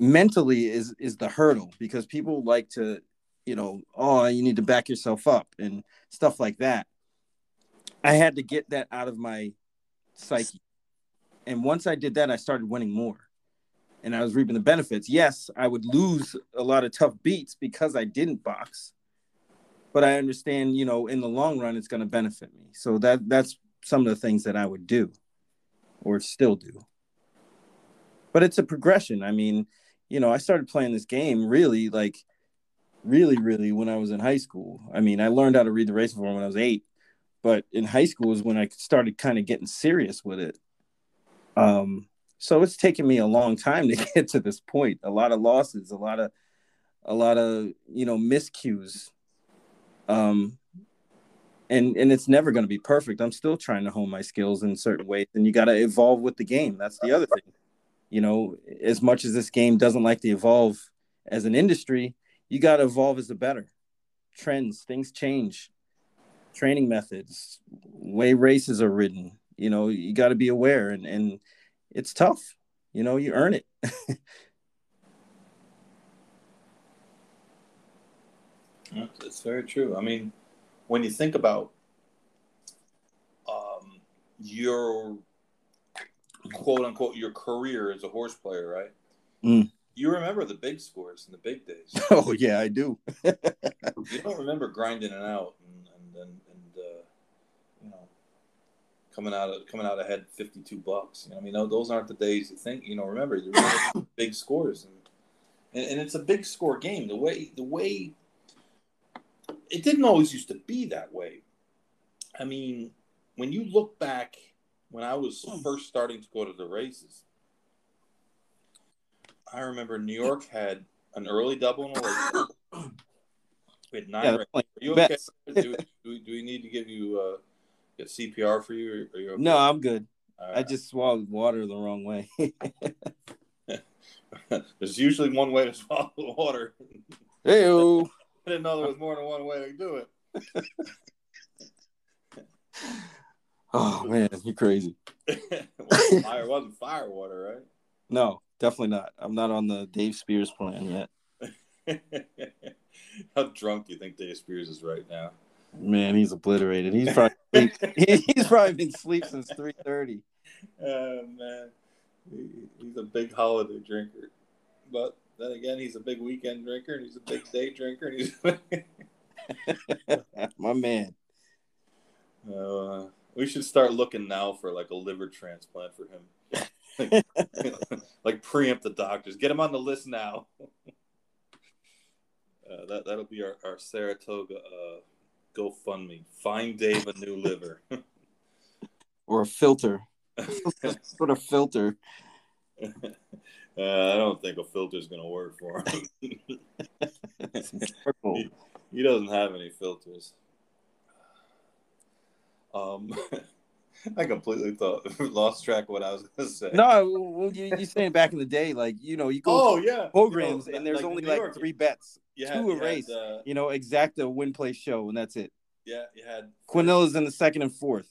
mentally is is the hurdle because people like to, you know, oh, you need to back yourself up and stuff like that. I had to get that out of my psyche. And once I did that, I started winning more and I was reaping the benefits. Yes, I would lose a lot of tough beats because I didn't box, but I understand, you know, in the long run, it's going to benefit me. So that that's some of the things that I would do, or still do. But it's a progression. I mean, you know, I started playing this game really like, really, really when I was in high school. I mean, I learned how to read the race form when I was eight, but in high school is when I started kind of getting serious with it. Um, so it's taken me a long time to get to this point. A lot of losses, a lot of a lot of you know miscues. Um and and it's never going to be perfect. I'm still trying to hone my skills in certain ways and you got to evolve with the game. That's the other thing. You know, as much as this game doesn't like to evolve as an industry, you got to evolve as a better. Trends, things change. Training methods, way races are ridden. You know, you got to be aware and and it's tough. You know, you earn it. That's very true. I mean, when you think about um, your quote unquote your career as a horse player, right? Mm. You remember the big scores in the big days. Oh yeah, I do. you don't remember grinding it out and and and, and uh, you know coming out of coming out ahead 52 bucks. You know, I mean, those aren't the days you think. You know, remember the big scores, and, and and it's a big score game. The way the way it didn't always used to be that way. I mean, when you look back when I was hmm. first starting to go to the races, I remember New York had an early double and a late. We had nine. Yeah, Are you okay? do, do, do, we need to give you? Uh, Get CPR for you? Or, you okay? No, I'm good. Right. I just swallowed water the wrong way. There's usually one way to swallow water. Hey, I didn't know there was more than one way to do it. oh man, you're crazy. well, fire wasn't fire water, right? No, definitely not. I'm not on the Dave Spears plan yet. How drunk do you think Dave Spears is right now? Man, he's obliterated. He's probably he's probably been asleep since three thirty. Oh man, he, he's a big holiday drinker, but then again, he's a big weekend drinker and he's a big day drinker. And he's My man. Uh, we should start looking now for like a liver transplant for him. Like, like preempt the doctors. Get him on the list now. Uh, that that'll be our, our Saratoga uh, GoFundMe. Find Dave a new liver. or a filter. Put a filter. Uh, I don't think a filter is going to work for him. he, he, doesn't have any filters. Um, I completely thought lost track of what I was going to say. No, well, you, you're saying back in the day, like you know, you go oh yeah programs you know, and there's like only New like York, three bets, you two had- a you had, race. uh, you know, exacta win play show, and that's it. yeah, you had Quinella's in the second and fourth.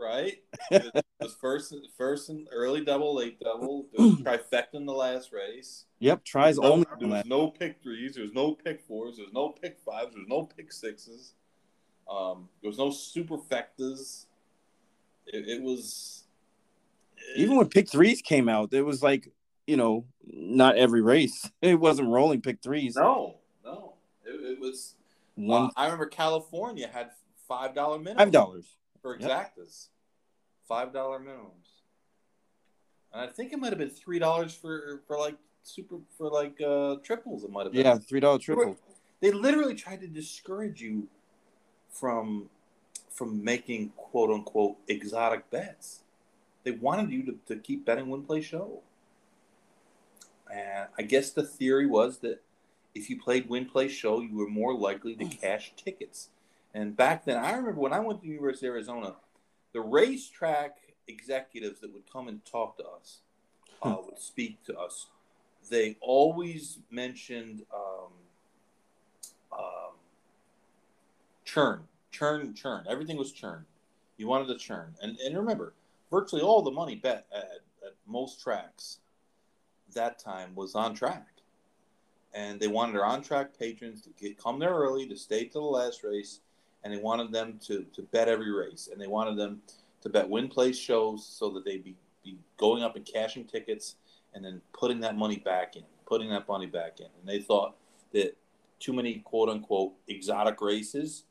right? it was first, first and early double, late double. Trifecta in the last race. Yep, tries No, only there was no pick threes. There was no pick fours. There was no pick fives. There was no pick sixes. Um, there was no superfectas. It, it was Even when pick threes came out, it was like you know, not every race. It wasn't rolling pick threes. no, no. It, it was. One uh, I remember California had five dollar minimum five dollars. for Yep. exactas. Five dollar minimums, and I think it might have been three dollars for for like super for like uh triples. It might have been. Yeah, three dollar triple. They literally tried to discourage you from from making quote unquote exotic bets. They wanted you to, to keep betting win play show. And I guess the theory was that if you played win play show, you were more likely to cash tickets. And back then, I remember when I went to the University of Arizona, the racetrack executives that would come and talk to us uh, would speak to us. They always mentioned um, um, churn, churn, churn. Everything was churn. You wanted to churn, and and remember, virtually all the money bet at, at most tracks that time was on track, and they wanted their on track patrons to get come there early to stay to the last race, and they wanted them to to bet every race, and they wanted them to bet win place shows so that they'd be be going up and cashing tickets and then putting that money back in, putting that money back in, and they thought that too many quote unquote exotic races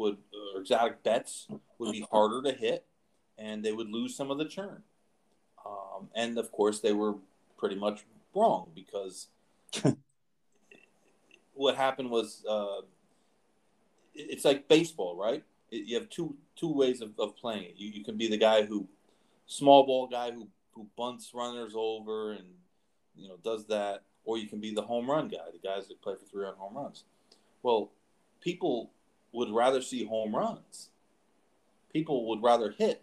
would or exotic bets would be harder to hit and they would lose some of the churn. Um, and of course they were pretty much wrong because what happened was uh, it's like baseball right? It- you have two two ways of, of playing it. You, you can be the guy who small ball guy who, who bunts runners over and you know does that or you can be the home run guy, the guys that play for three run home runs. Well, people would rather see home runs. People would rather hit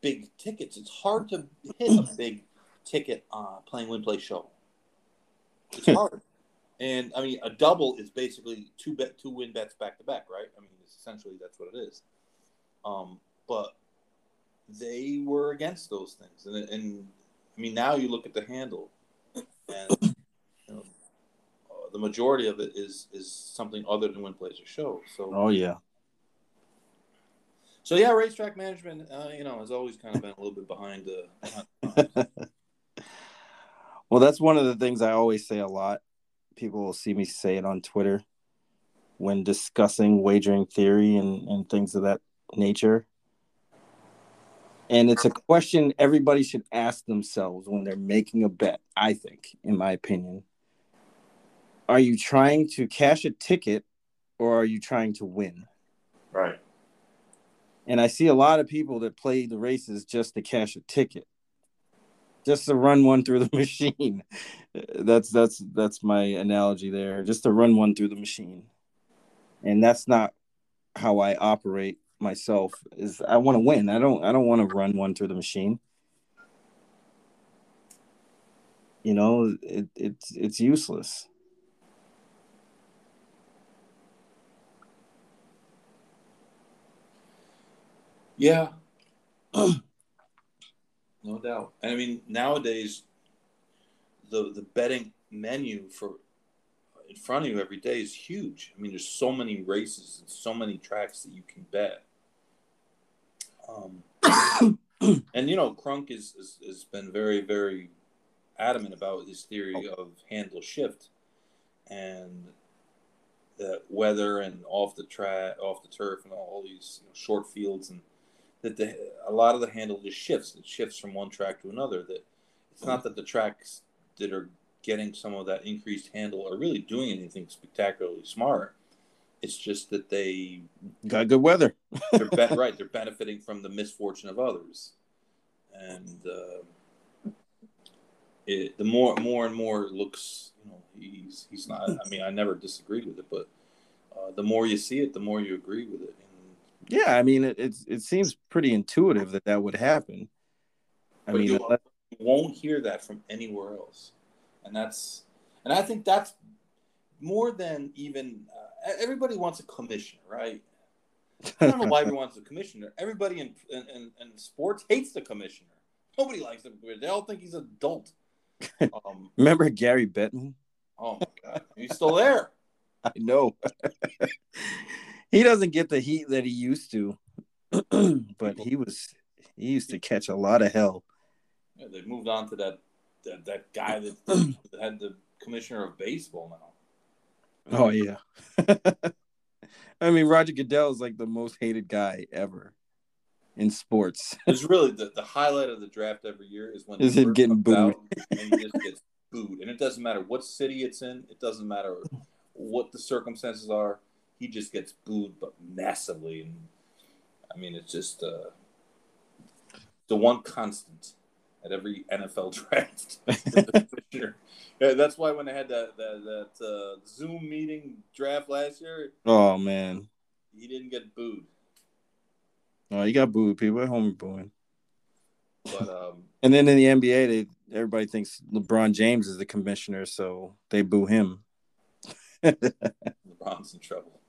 big tickets. It's hard to hit a big ticket uh, playing win play show. It's hard. And I mean, a double is basically two bet two win bets back to back, right? I mean, essentially that's what it is. Um, but they were against those things, and, and I mean, now you look at the handle, and the majority of it is is something other than when plays or show. So, Oh yeah. so yeah, racetrack management, uh, you know, has always kind of been a little bit behind the. behind the times. Well, that's one of the things I always say a lot. People will see me say it on Twitter when discussing wagering theory and, and things of that nature. And it's a question everybody should ask themselves when they're making a bet, I think, in my opinion. Are you trying to cash a ticket or are you trying to win? right. And I see a lot of people that play the races just to cash a ticket, just to run one through the machine. That's that's that's my analogy there, just to run one through the machine. And that's not how I operate myself. Is I want to win. I don't I don't want to run one through the machine. You know, it, it's it's useless. Yeah. no doubt. I mean, nowadays, the the betting menu for in front of you every day is huge. I mean, there's so many races and so many tracks that you can bet. Um, and you know, Crunk is, is has been very very adamant about his theory of handle shift, and the weather and off the track, off the turf, and all these you know, short fields, and that the a lot of the handle just shifts. It shifts from one track to another. That it's not that the tracks that are getting some of that increased handle are really doing anything spectacularly smart. It's just that they got good weather. they're be- right. They're benefiting from the misfortune of others, and uh, it, the more more and more it looks, you know, he's he's not. I mean, I never disagreed with it, but uh, the more you see it, the more you agree with it. And, yeah, I mean, it it's, it seems pretty intuitive that that would happen. I mean, you, you won't hear that from anywhere else, and that's and I think that's more than even uh, everybody wants a commissioner, right? I don't know why everyone wants a commissioner. Everybody in, in, in, sports hates the commissioner. Nobody likes him. They all think he's adult. Um, Remember Gary Bettman? Oh my god, he's still there. I know. He doesn't get the heat that he used to, but he was he used to catch a lot of hell. Yeah, they moved on to that that, that guy that, that had the commissioner of baseball now. Oh yeah. I mean, Roger Goodell is like the most hated guy ever in sports. it's really the, the highlight of the draft every year is when is him getting booed and he just gets booed, and it doesn't matter what city it's in, it doesn't matter what the circumstances are, he just gets booed, but massively. And I mean, it's just uh, the one constant at every NFL draft. yeah, that's why when they had that that, that uh, Zoom meeting draft last year. Oh man, he didn't get booed. Oh, he got booed. People at home booing. But um, and then in the NBA, they everybody thinks LeBron James is the commissioner, so they boo him. LeBron's in trouble.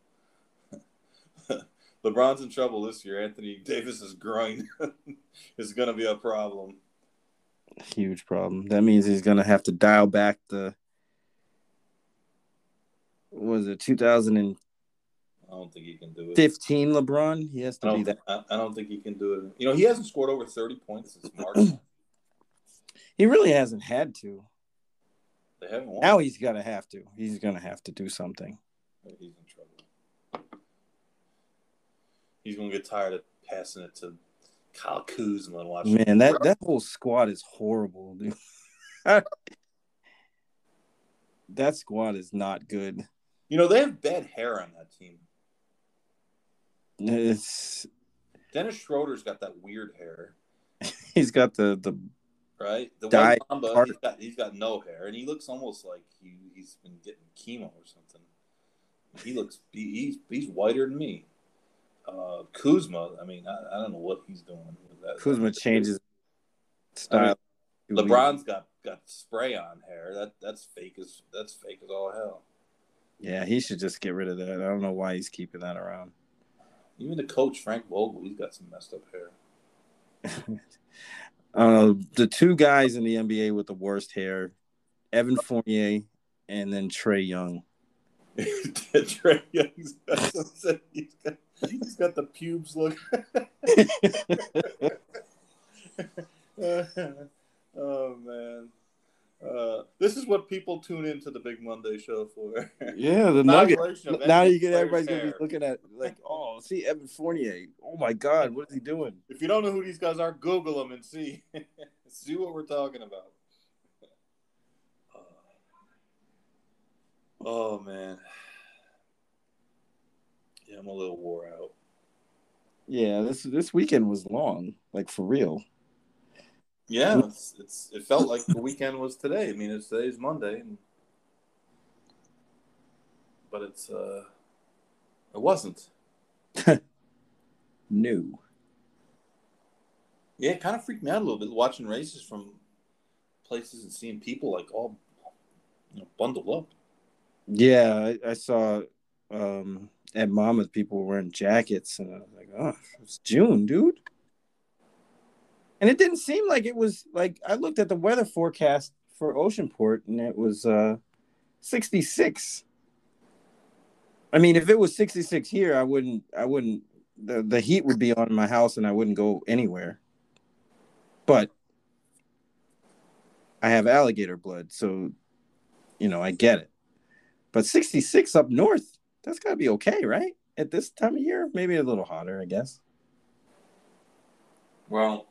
LeBron's in trouble this year. Anthony Davis's groin is going to be a problem. Huge problem. That means he's going to have to dial back the. was it 2000 and I don't think he can do it. 15 LeBron. He has to be that. I, I, don't think he can do it. You know, he hasn't scored over 30 points since March. he really hasn't had to. They haven't won. Now he's gonna have to. He's gonna have to do something. He's in trouble. He's gonna get tired of passing it to Kyle Kuzma and watching. Man, that that whole squad is horrible, dude. that squad is not good. You know, they have bad hair on that team. It's Dennis Schroeder's got that weird hair. He's got the the right? The white Mamba, he's got he's got no hair, and he looks almost like he he's been getting chemo or something. He looks he's he's whiter than me. Uh, Kuzma, I mean, I, I don't know what he's doing with that. Kuzma changes style. I mean, LeBron's got got spray on hair. That that's fake as that's fake as all hell. Yeah, he should just get rid of that. I don't know why he's keeping that around. Even the coach Frank Vogel, he's got some messed up hair. Uh, the two guys in the NBA with the worst hair, Evan Fournier and then Trae Young. Trae Young's got, he's got, the pubes look. oh man. Uh, this is what people tune into the Big Monday show for. Yeah, the nugget. Now you get everybody's gonna be looking at like, oh, see Evan Fournier. Oh my God, what is he doing? If you don't know who these guys are, Google them and see see what we're talking about. Oh man, yeah, I'm a little wore out. Yeah, this this weekend was long, like for real. Yeah, it's, it's it felt like the weekend was today. I mean, it's today's Monday, and, but it's uh, it wasn't. New. Yeah, it kind of freaked me out a little bit watching races from places and seeing people like all you know, bundled up. Yeah, I, I saw um, at Monmouth people were wearing jackets, and I was like, "Oh, it's June, dude." And it didn't seem like it was like I looked at the weather forecast for Oceanport and it was uh 66. I mean, if it was 66 here, I wouldn't I wouldn't the, the heat would be on my house and I wouldn't go anywhere. But I have alligator blood, so you know, I get it. But 66 up north, That's gotta be okay, right? At this time of year, maybe a little hotter, I guess. Well,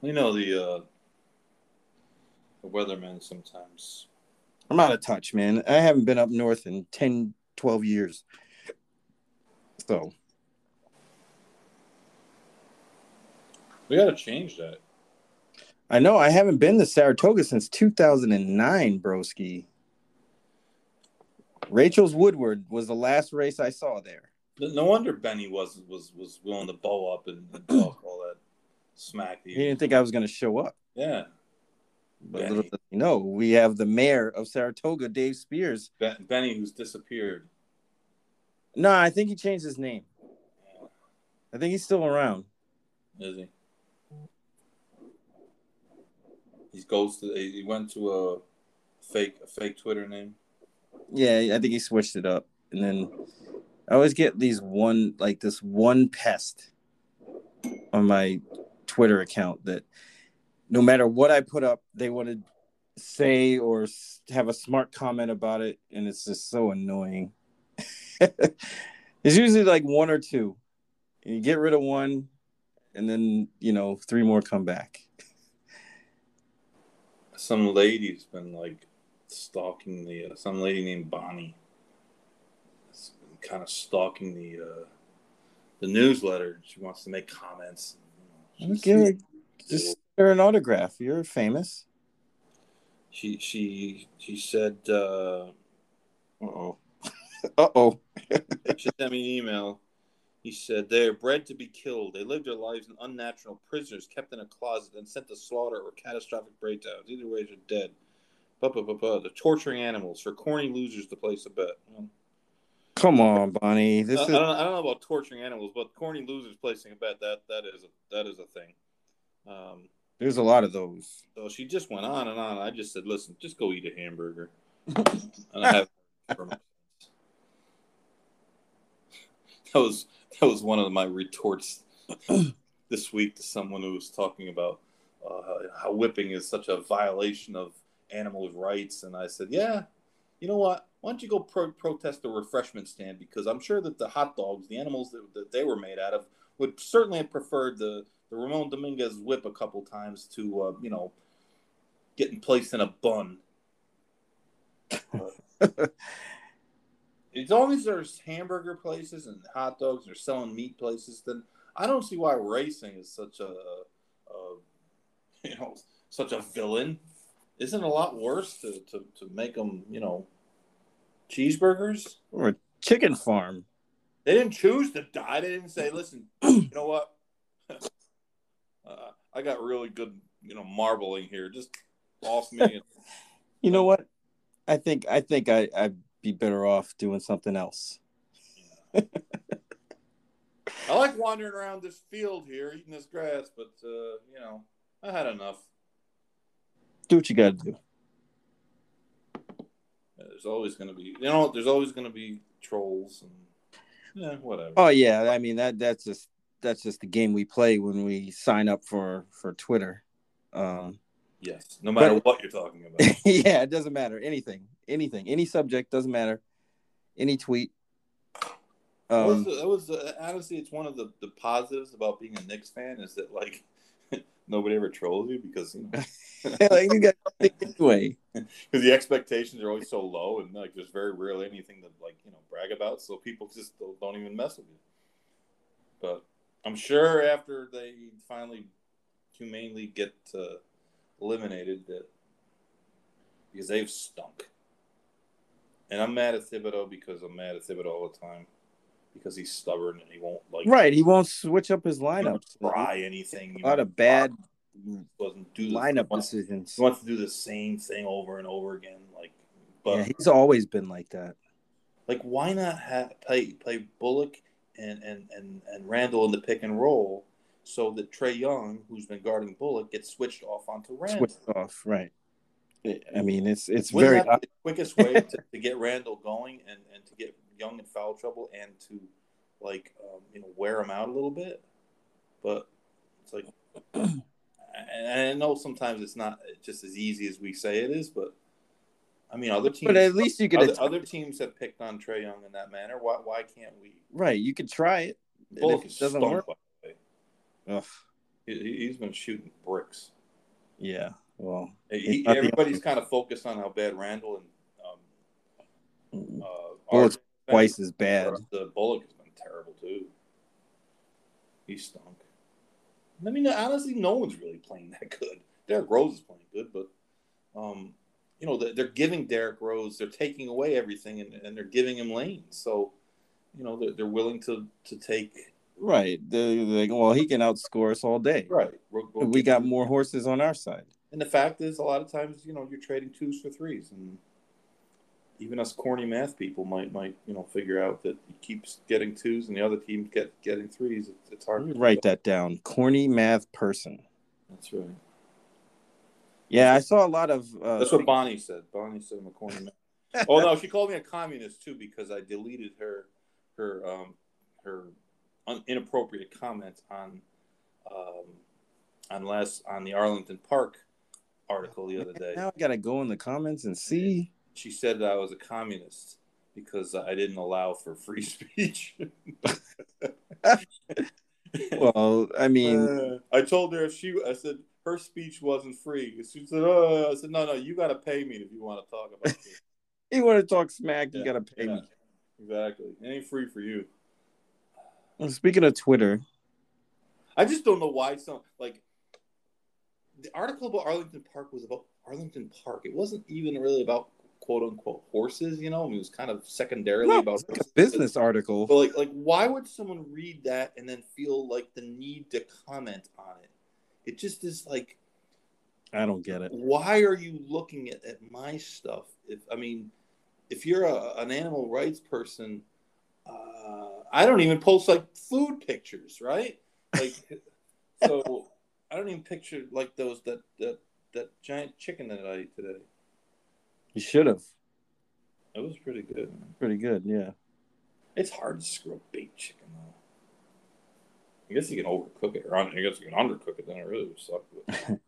we know the uh the weathermen sometimes. I'm out of touch, man. I haven't been up north in 10, 12 years. So We got to change that. I know I haven't been to Saratoga since 2009, broski. Rachel's Woodward was the last race I saw there. No wonder Benny was was was willing to bow up and, and talk all that smack. He didn't think I was going to show up. Yeah. But little he know, we have the mayor of Saratoga, Dave Spears. Ben- Benny, who's disappeared. No, I think he changed his name. I think he's still around. Is he? He goes to. He went to a fake a fake Twitter name. Yeah, I think he switched it up, and then I always get these one like this one pest on my Twitter account that no matter what I put up, they want to say or have a smart comment about it, and it's just so annoying. it's usually like one or two, you get rid of one, and then you know three more come back. Some lady's been like stalking the uh, some lady named Bonnie. kind of stalking the uh, the newsletter. She wants to make comments. You know, okay, just her an autograph. You're famous. She she she said. Uh oh. uh oh. she sent me an email. He said they are bred to be killed. They live their lives in unnatural prisoners, kept in a closet, and sent to slaughter or catastrophic breakdowns. Either way, they're dead. The torturing animals for corny losers to place a bet. Come on, Bonnie. This I, is. I, don't, I don't know about torturing animals, but corny losers placing a bet that that is a, that is a thing. Um, There's a lot of those. So she just went on and on. I just said, "Listen, just go eat a hamburger." and I have that was that was one of my retorts this week to someone who was talking about uh, how whipping is such a violation of animals' rights, and I said, "Yeah, you know what? Why don't you go pro- protest the refreshment stand? Because I'm sure that the hot dogs, the animals that, that they were made out of, would certainly have preferred the the Ramon Dominguez whip a couple times to uh, you know getting placed in a bun. as long as there's hamburger places and hot dogs or selling meat places, then I don't see why racing is such a, a you know such a villain. Isn't it a lot worse to, to, to make them you know cheeseburgers or a chicken farm? They didn't choose to die. They didn't say, "Listen, you know what? uh, I got really good, you know, marbling here. Just off me." And, you know what? I think I think I I'd be better off doing something else. I like wandering around this field here, eating this grass, but uh, you know, I had enough. Do what you got to do. There's always going to be, you know, there's always going to be trolls and yeah, whatever. Oh yeah, I mean that that's just that's just the game we play when we sign up for for Twitter. Um, yes, no matter but, what you're talking about. yeah, it doesn't matter. Anything, anything, any subject doesn't matter. Any tweet. Um, was, that was uh, honestly, it's one of the, the positives about being a Knicks fan is that like nobody ever trolls you because you know like you got anyway because the expectations are always so low and like there's very rarely anything to like you know brag about so people just don't, even mess with you but i'm sure after they finally humanely get uh, eliminated that because they've stunk and i'm mad at thibodeau because i'm mad at thibodeau all the time because he's stubborn and he won't like right. He won't switch up his lineup. Try anything. A lot of bad doesn't do lineup wants, decisions. He wants to do the same thing over and over again. Like, but yeah, he's always been like that. Like, why not have play play Bullock and and and and Randle in the pick and roll so that Trae Young, who's been guarding Bullock, gets switched off onto Randle. Switched off, right? I mean, it's it's Wouldn't very the quickest way to, to get Randle going and and to get Young in foul trouble and to like um, you know wear him out a little bit. But it's like, and I know sometimes it's not just as easy as we say it is, but I mean, other teams, But at least you could other, other teams have picked on Trae Young in that manner. Why, why can't we? right. You could try it. And Bullock it doesn't work, by the way. ugh, He, he's been shooting bricks. yeah. Well, He, everybody's kind of focused on how bad Randle and um, uh, Bullock's twice as bad. The Bullock has been terrible too. He stunk. I mean, honestly, no one's really playing that good. Derrick Rose is playing good, but um, you know they're, they're giving Derrick Rose, they're taking away everything, and, and they're giving him lanes. So, you know, they're, they're willing to to take Right. They're like, well, he can outscore us all day. right. We'll- we'll We got more horses on our side. And the fact is, a lot of times, you know, you're trading twos for threes, and even us corny math people might might you know figure out that he keeps getting twos, and the other team get getting threes. It's, it's hard. Let me to write that down. Corny math person. That's right. Yeah, I saw a lot of. Uh, That's what Bonnie said. Bonnie said I'm a corny man. oh no, she called me a communist too because I deleted her her um her un- inappropriate comments on um on last on the Arlington Park article the other day. Now I gotta go in the comments and see. She said that I was a communist because I didn't allow for free speech. Well, I mean, Uh, I told her if she, I said her speech wasn't free. She said, "Oh," I said, "No, no, you got to pay me if you want to talk about this." you want to talk smack, you gotta pay yeah, me. Exactly, it ain't free for you. Well, speaking of Twitter, I just don't know why some like the article about Arlington Park was about Arlington Park. It wasn't even really about quote unquote horses. You know, I mean, it was kind of secondarily no, about like business article. But like, like, why would someone read that and then feel like the need to comment on it? It just is like, I don't get it. why are you looking at, at my stuff? If I mean, if you're a, an animal rights person, uh, I don't even post like food pictures, right? Like, so I don't even picture like those that that that giant chicken that I ate today. You should have. It was pretty good. Pretty good, yeah. It's hard to screw up baked chicken though. I guess you can overcook it, or I guess you can undercook it. Then it really would suck. But...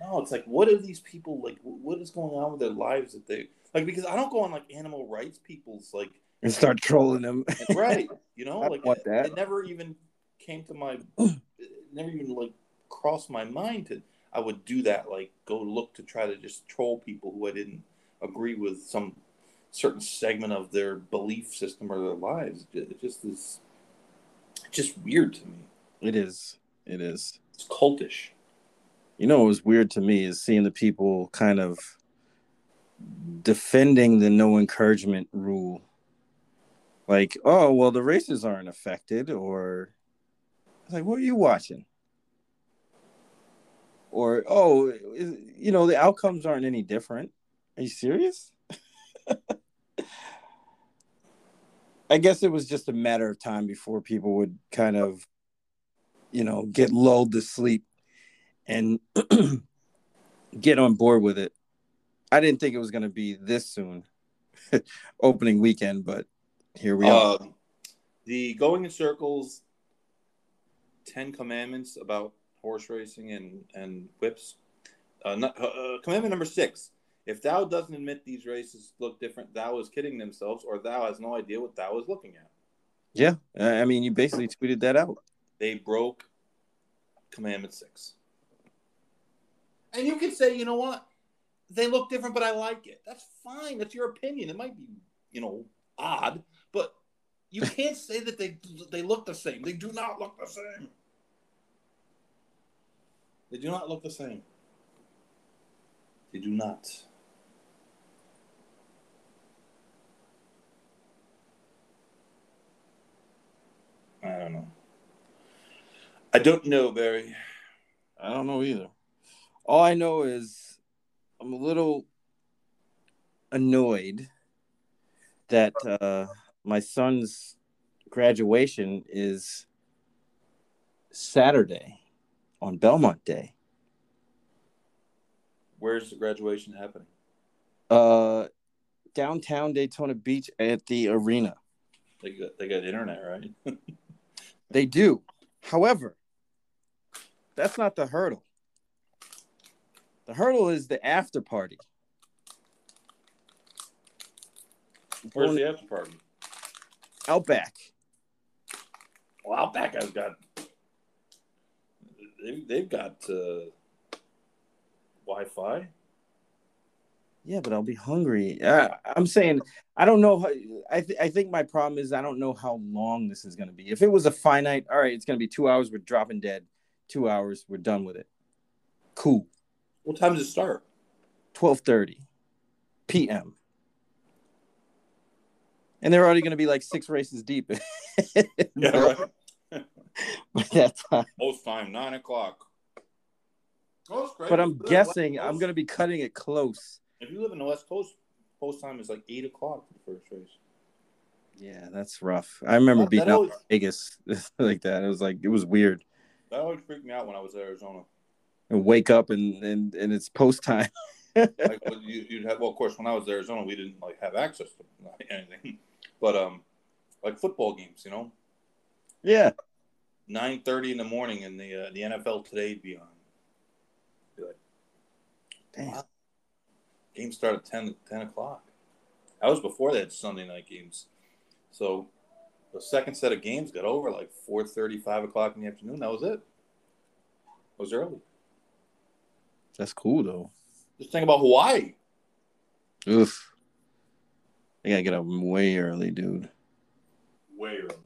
no, it's like, what are these people like? What is going on with their lives that they like? Because I don't go on like animal rights people's like And start trolling them. right, you know, like want it, that. it never even came to my, it never even like crossed my mind to. I would do that, like go look to try to just troll people who I didn't agree with some certain segment of their belief system or their lives. It just is just weird to me. It is. It is. It's cultish. You know what was weird to me is seeing the people kind of defending the no encouragement rule. Like, oh well, the races aren't affected, or it's like, what are you watching? Or oh, you know, the outcomes aren't any different. Are you serious? I guess it was just a matter of time before people would kind of, you know, get lulled to sleep and get on board with it. I didn't think it was going to be this soon, opening weekend, but here we are. Um, the going in circles, Ten Commandments about horse racing and and whips. Uh, not, uh, commandment number six: If thou doesn't admit these races look different, thou is kidding themselves, or thou has no idea what thou is looking at. Yeah, I I mean, you basically tweeted that out. They broke commandment six. And you can say, you know what? They look different, but I like it. That's fine. That's your opinion. It might be, you know, odd, but you can't say that they they look the same. They do not look the same. They do not look the same. They do not. I don't know. I don't know, Barry. I don't know either. All I know is I'm a little annoyed that uh, my son's graduation is Saturday on Belmont Day. Where's the graduation happening? Uh, downtown Daytona Beach at the arena. They got they got internet, right? They do. However, that's not the hurdle. The hurdle is the after party. Where's the after party? Outback. Well, Outback has got. They, they've got uh, Wi-Fi. Yeah, but I'll be hungry. Uh, I'm saying I don't know. How, I th- I think my problem is I don't know how long this is going to be. If it was a finite, all right, it's going to be two hours. We're dropping dead. Two hours. We're done with it. Cool. What time does it start? Twelve thirty p.m. And they're already going to be like six races deep. Yeah, right. By that time. Most time nine o'clock. Oh. But I'm If you live in the guessing I'm going to be cutting it close. If you live in the West Coast, post time is like eight o'clock for the first race. Yeah, that's rough. I remember That- being that out always- in Vegas like that. It was like it was weird. That always freaked me out when I was in Arizona. And wake up and and, and it's post time. Like you, you'd have, well, of course, when I was in Arizona, we didn't like have access to anything, but um, like football games, you know, yeah. nine thirty in the morning, and the uh, the NFL Today be on. Be like, Damn. Wow. Games start at 10, 10 o'clock. That was before they had Sunday night games. So the second set of games got over like 4.30, 5 o'clock in the afternoon. That was it. It was early. That's cool though. Just think about Hawaii. Oof. I gotta get up way early, dude. Way early.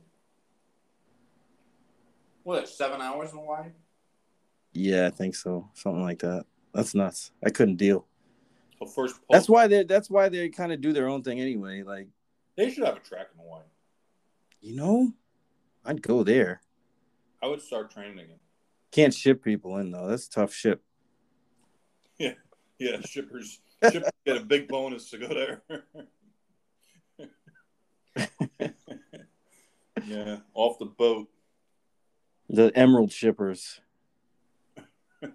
What, seven hours in Hawaii? Yeah, I think so. Something like that. That's nuts. I couldn't deal. First post, That's why they that's why they kind of do their own thing anyway. Like, they should have a track in Hawaii. you know, I'd go there. I would start training again. Can't ship people in though. That's a tough ship. Yeah, yeah, shippers, shippers get a big bonus to go there. yeah, off the boat. The Emerald shippers.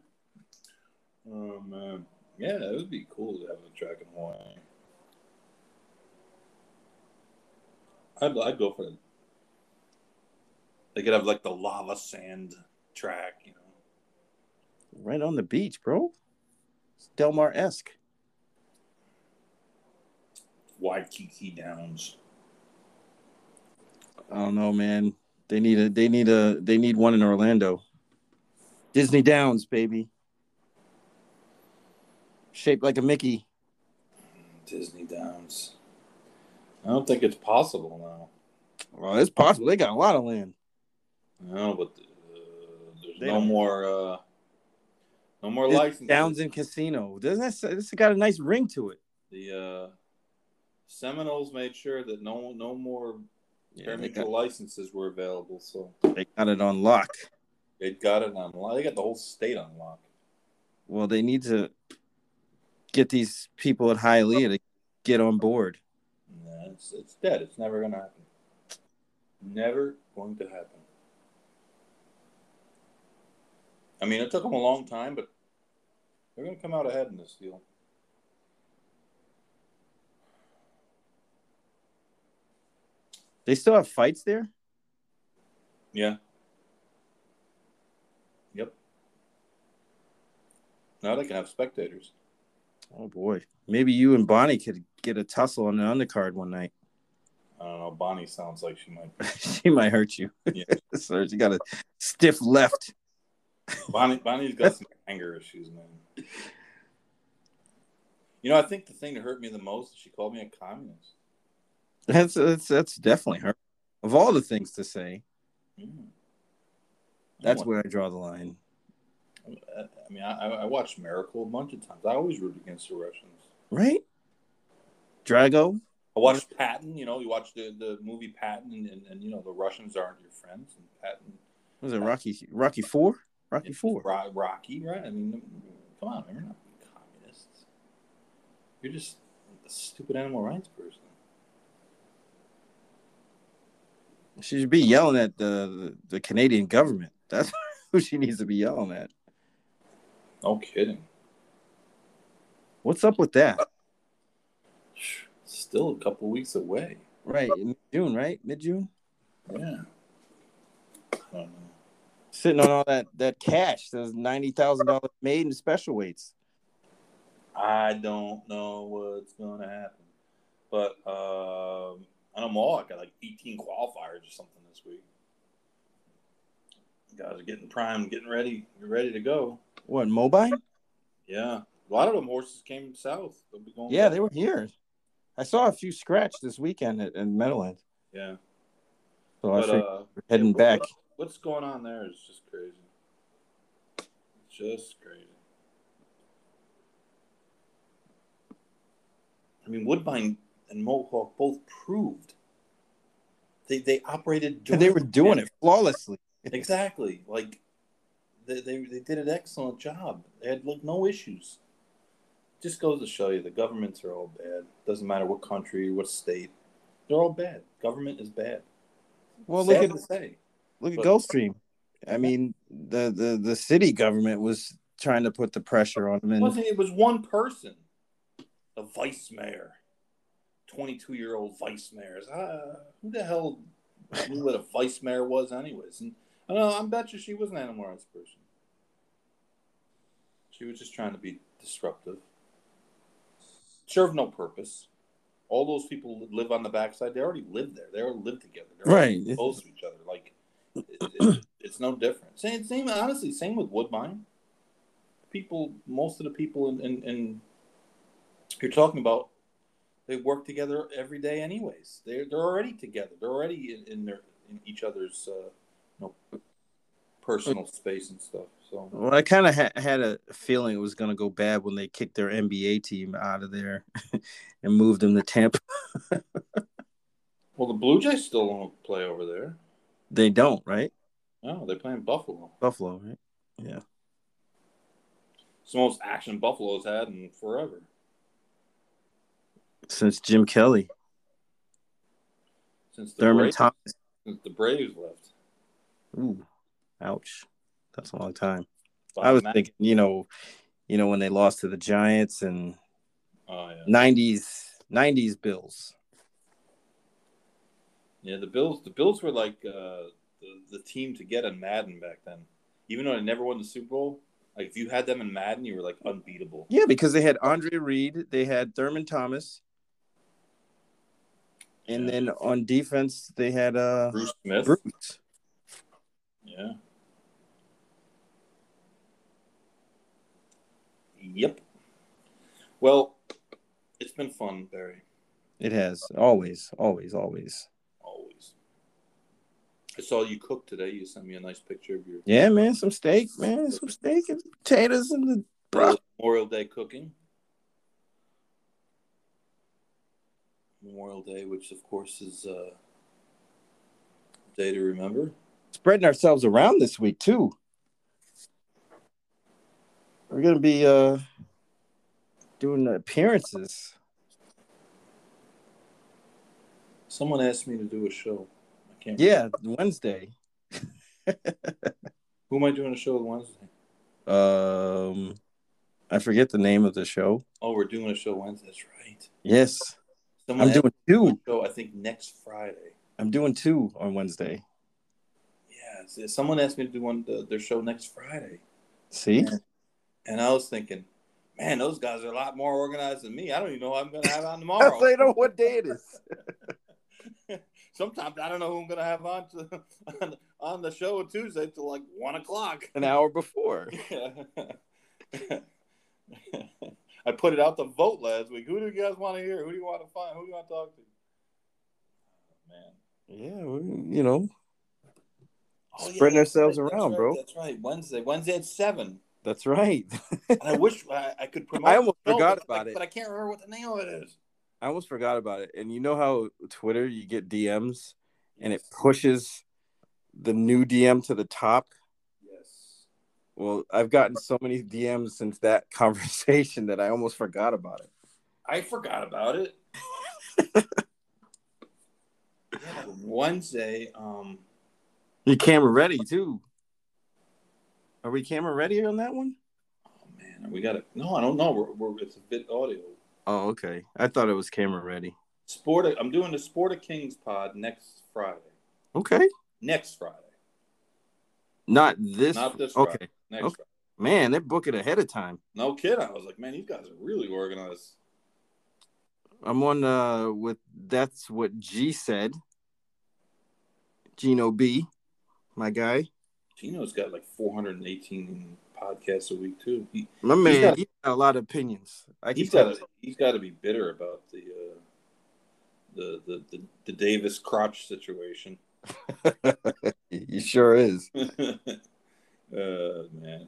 Oh man, yeah, it would be cool to have a track in Hawaii. I'd I'd go for it. They could have like the lava sand track, you know. Right on the beach, bro. It's Del Mar esque. Waikiki Downs. I don't know, man. They need a they need a they need one in Orlando. Disney Downs, baby. Shaped like a Mickey. Disney Downs. I don't think it's possible now. Well, it's possible. They got a lot of land. No, but uh, there's They no more. Uh, no more Disney licenses. Downs and Casino. Doesn't that this got a nice ring to it? the uh, Seminoles made sure that no no more Yeah, got, licenses were available, so they got it on lock. they got it on lock. They got the whole state on lock. Well, they need to get these people at Hialeah to get on board. Nah, it's it's dead. It's never gonna happen. Never going to happen. I mean, it took them a long time, but they're gonna come out ahead in this deal. They still have fights there. Yeah. Yep. Now they can have spectators. Oh boy, maybe you and Bonnie could get a tussle on the undercard one night. I don't know. Bonnie sounds like she might. she might hurt you. Yeah. so she got a stiff left. Bonnie, Bonnie's got some anger issues, man. You know, I think the thing that hurt me the most is she called me a communist. That's that's that's definitely her. Of all the things to say, Mm. that's where I draw the line. I mean, I, I watched Miracle a bunch of times. I always root against the Russians. Right? Drago. I watched Patton. You know, you watch the, the movie Patton, and, and, and you know the Russians aren't your friends. And Patton, Was it Rocky? Rocky Four? Rocky Four. Rocky, right? I mean, come on, you're not communists. You're just a stupid animal rights person. She should be yelling at the the Canadian government. That's who she needs to be yelling at. No kidding. What's up with that? Still a couple weeks away. Right, in June, right? Mid June. Yeah. I don't know. Sitting on all that that cash. Those ninety thousand dollars made in special weights. I don't know what's gonna happen. But um, I know Mohawk got like 18 qualifiers or something this week. Guys are getting primed, getting ready, ready to go. What Mobile? Yeah, a lot of them horses came south. They'll be going. Yeah, back. they were here. I saw a few scratch this weekend at, at Meadowlands. Yeah, So I but figured uh, we're heading yeah, back. what's going on there is just crazy. Just crazy. I mean, Woodbine and Mohawk both proved they they operated. They were doing it flawlessly. Exactly like they, they they did an excellent job. They had like no issues. Just goes to show you the governments are all bad. Doesn't matter what country, what state, they're all bad. Government is bad. Well, Sad look at say. look at but- Gulfstream. I mean, the, the the city government was trying to put the pressure on them, It and wasn't it was one person, a vice mayor, twenty-two year old vice mayor. Uh, who the hell knew what a vice mayor was, anyways? And I don't know. I bet you she was an animal rights person. She was just trying to be disruptive. Served no purpose. All those people live on the backside. They already live there. They already live together. They're Right. close to each other. Like it, it- it's no different. Same, same. Honestly, same with Woodbine. People, most of the people in, in, in you're talking about, they work together every day, anyways. They're they're already together. They're already in, in their in each other's uh, know personal space and stuff. So well, I kind of ha- had a feeling it was going to go bad when they kicked their NBA team out of there and moved them to Tampa. well, the Blue Jays still don't play over there. They don't, right? No, they're playing Buffalo. Buffalo, right? Yeah. It's the most action Buffalo's had in forever. Since Jim Kelly, Since the Thurman Braves, Thomas. since the Braves left. Ooh, ouch. That's a long time. I was thinking, you know, you know when they lost to the Giants and Oh yeah. '90s '90s Bills. Yeah, the Bills. The Bills were like uh, the the team to get in Madden back then. Even though they never won the Super Bowl, like if you had them in Madden, you were like unbeatable. Yeah, because they had Andre Reed, they had Thurman Thomas, and Yeah. then on defense they had uh Bruce Smith. Bruce. Yeah. Yep. Well, it's been fun, Barry. It has always, always, always. Always. I saw you cook today. You sent me a nice picture of your Yeah, man, some steak, man, some steak and potatoes and the bro. Memorial Day cooking. Memorial Day, which of course is uh, a day to remember. Spreading ourselves around this week too. We're gonna be uh doing appearances. Someone asked me to do a show. I can't. Yeah, Wednesday. Who am I doing a show Wednesday? Um, I forget the name of the show. Oh, we're doing a show Wednesday. That's right. Yes, Someone I'm doing asked me to two. show. I think next Friday. I'm doing two on Wednesday. Someone asked me to do one the, their show next Friday, See, and I was thinking, man, those guys are a lot more organized than me. I don't even know who I'm going to have on tomorrow. they know what day it is. Sometimes I don't know who I'm going to have on to, on, on the show on Tuesday till like one o'clock. An hour before. I put it out to vote last week. Who do you guys want to hear? Who do you want to find? Who do you want to talk to? Man. Yeah, you know, Oh, Spreading that's ourselves right, around, right, bro. That's right. Wednesday. Wednesday at seven. that's right. And I wish I, I could promote. I almost forgot but, about it. but I can't remember what the name of it is. I almost forgot about it. And you know how Twitter you get DMs and it pushes the new DM to the top. Yes. Well, I've gotten so many DMs since that conversation that I almost forgot about it. I forgot about it. yeah, Wednesday. Um, You camera ready too. Are we camera ready on that one? oh man, we got to. No, I don't know. We're, we're it's a bit audio. Oh, okay. I thought it was camera ready. Sport. I'm doing the Sport of Kings pod next Friday. Okay. Next Friday. Not this. Not this Friday. Okay. Next Okay. Friday. Man, they book it ahead of time. No kid. I was like, man, these guys are really organized. I'm on uh with that's what G said. Gino B, my guy. Gino's got like 418 podcasts a week too. He, My man, he's got, he got a lot of opinions. I he's got he's got to be bitter about the uh, the, the the the Davis crotch situation. he sure is. uh man,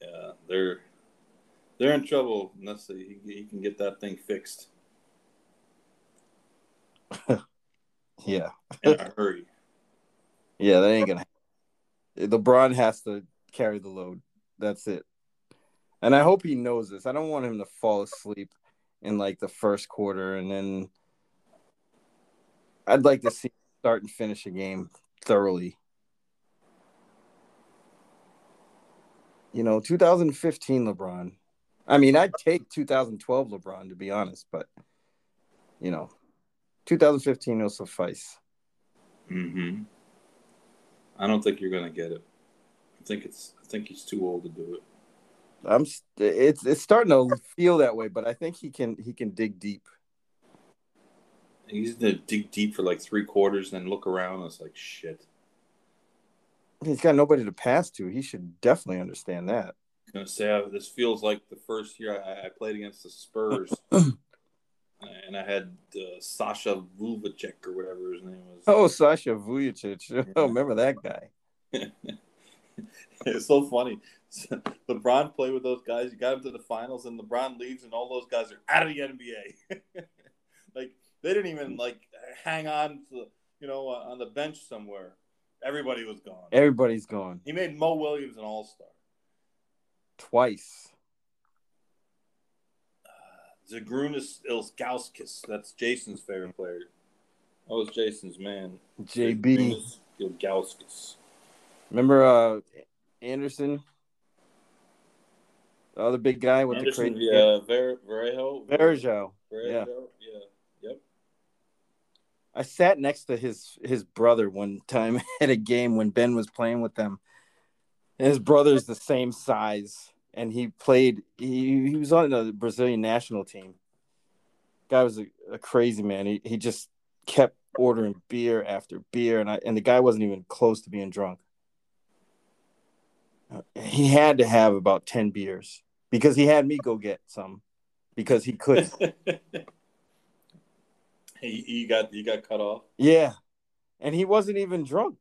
yeah, they're they're in trouble unless he, he can get that thing fixed Yeah, in a hurry. Yeah, that ain't gonna. LeBron has to carry the load. That's it. And I hope he knows this. I don't want him to fall asleep in like the first quarter, and then I'd like to see start and finish a game thoroughly. You know, 2015 LeBron. I mean, I'd take 2012 LeBron to be honest, but you know, 2015 will suffice. Mm-hmm. I don't think you're gonna get it. I think it's. I think he's too old to do it. I'm. It's it's starting to feel that way, but I think he can he can dig deep. He's gonna dig deep for like three quarters, and then look around. And it's like shit. He's got nobody to pass to. He should definitely understand that. I'm gonna say this feels like the first year I, I played against the Spurs, and I had uh, Sasha Vuvacek or whatever his name was. Oh, Sasha Vujacic. Oh, remember that guy? it's so funny. LeBron played with those guys. You got him to the finals, and LeBron leaves, and all those guys are out of the NBA. like they didn't even like hang on to you know uh, on the bench somewhere. Everybody was gone. Everybody's gone He made Mo Williams an All Star. twice. Zydrunas Ilgauskas. That's Jason's favorite player. That was Jason's man. JB. Ilgauskas. Remember uh Anderson? The other big guy with Anderson, the crazy yeah, Ver. Verjo. Verrejo, Yeah. yeah. Yep. I sat next to his his brother one time at a game when Ben was playing with them. And his brother's the same size, and he played. He he was on the Brazilian national team. Guy was a, a crazy man. He he just kept ordering beer after beer, and I and the guy wasn't even close to being drunk. He had to have about ten beers because he had me go get some because he couldn't. he, he got he got cut off. yeah, and he wasn't even drunk.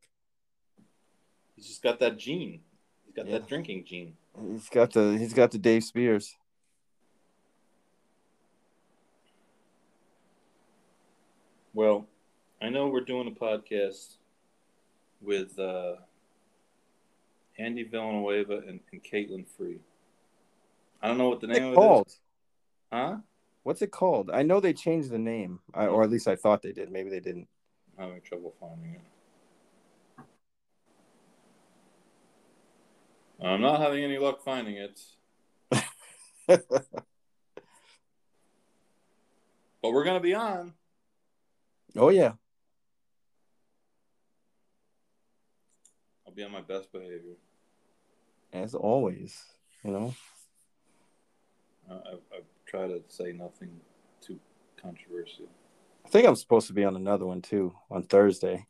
He's just got that gene. He's got Yeah. that drinking gene. He's got the he's got the Dave Spears. Well, I know we're doing a podcast with uh, Andy Villanueva and, and Caitlin Free. I don't know what the What's name of called? it is. Huh? What's it called? I know they changed the name, I, or at least I thought they did. Maybe they didn't. I'm having trouble finding it. I'm not having any luck finding it. But we're gonna be on. oh yeah, I'll be on my best behavior. as always. You know, I, I, I try to say nothing too controversial. I think I'm supposed to be on another one too on Thursday.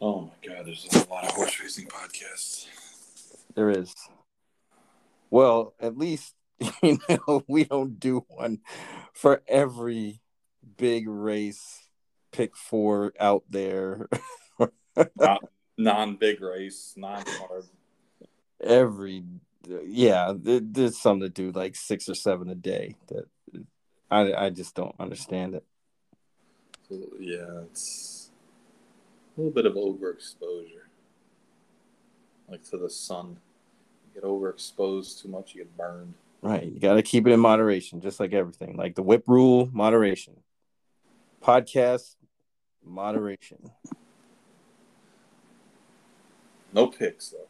Oh my god, there's a lot of horse racing podcasts. There is. Well, at least you know we don't do one for every big race. Pick four out there. Non big race, non hard. every yeah there's some that do like six or seven a day that i i just don't understand it yeah, it's a little bit of overexposure. Like to the sun. You get overexposed too much, you get burned. right you got to keep it in moderation just like everything like the whip rule moderation podcast moderation No picks though.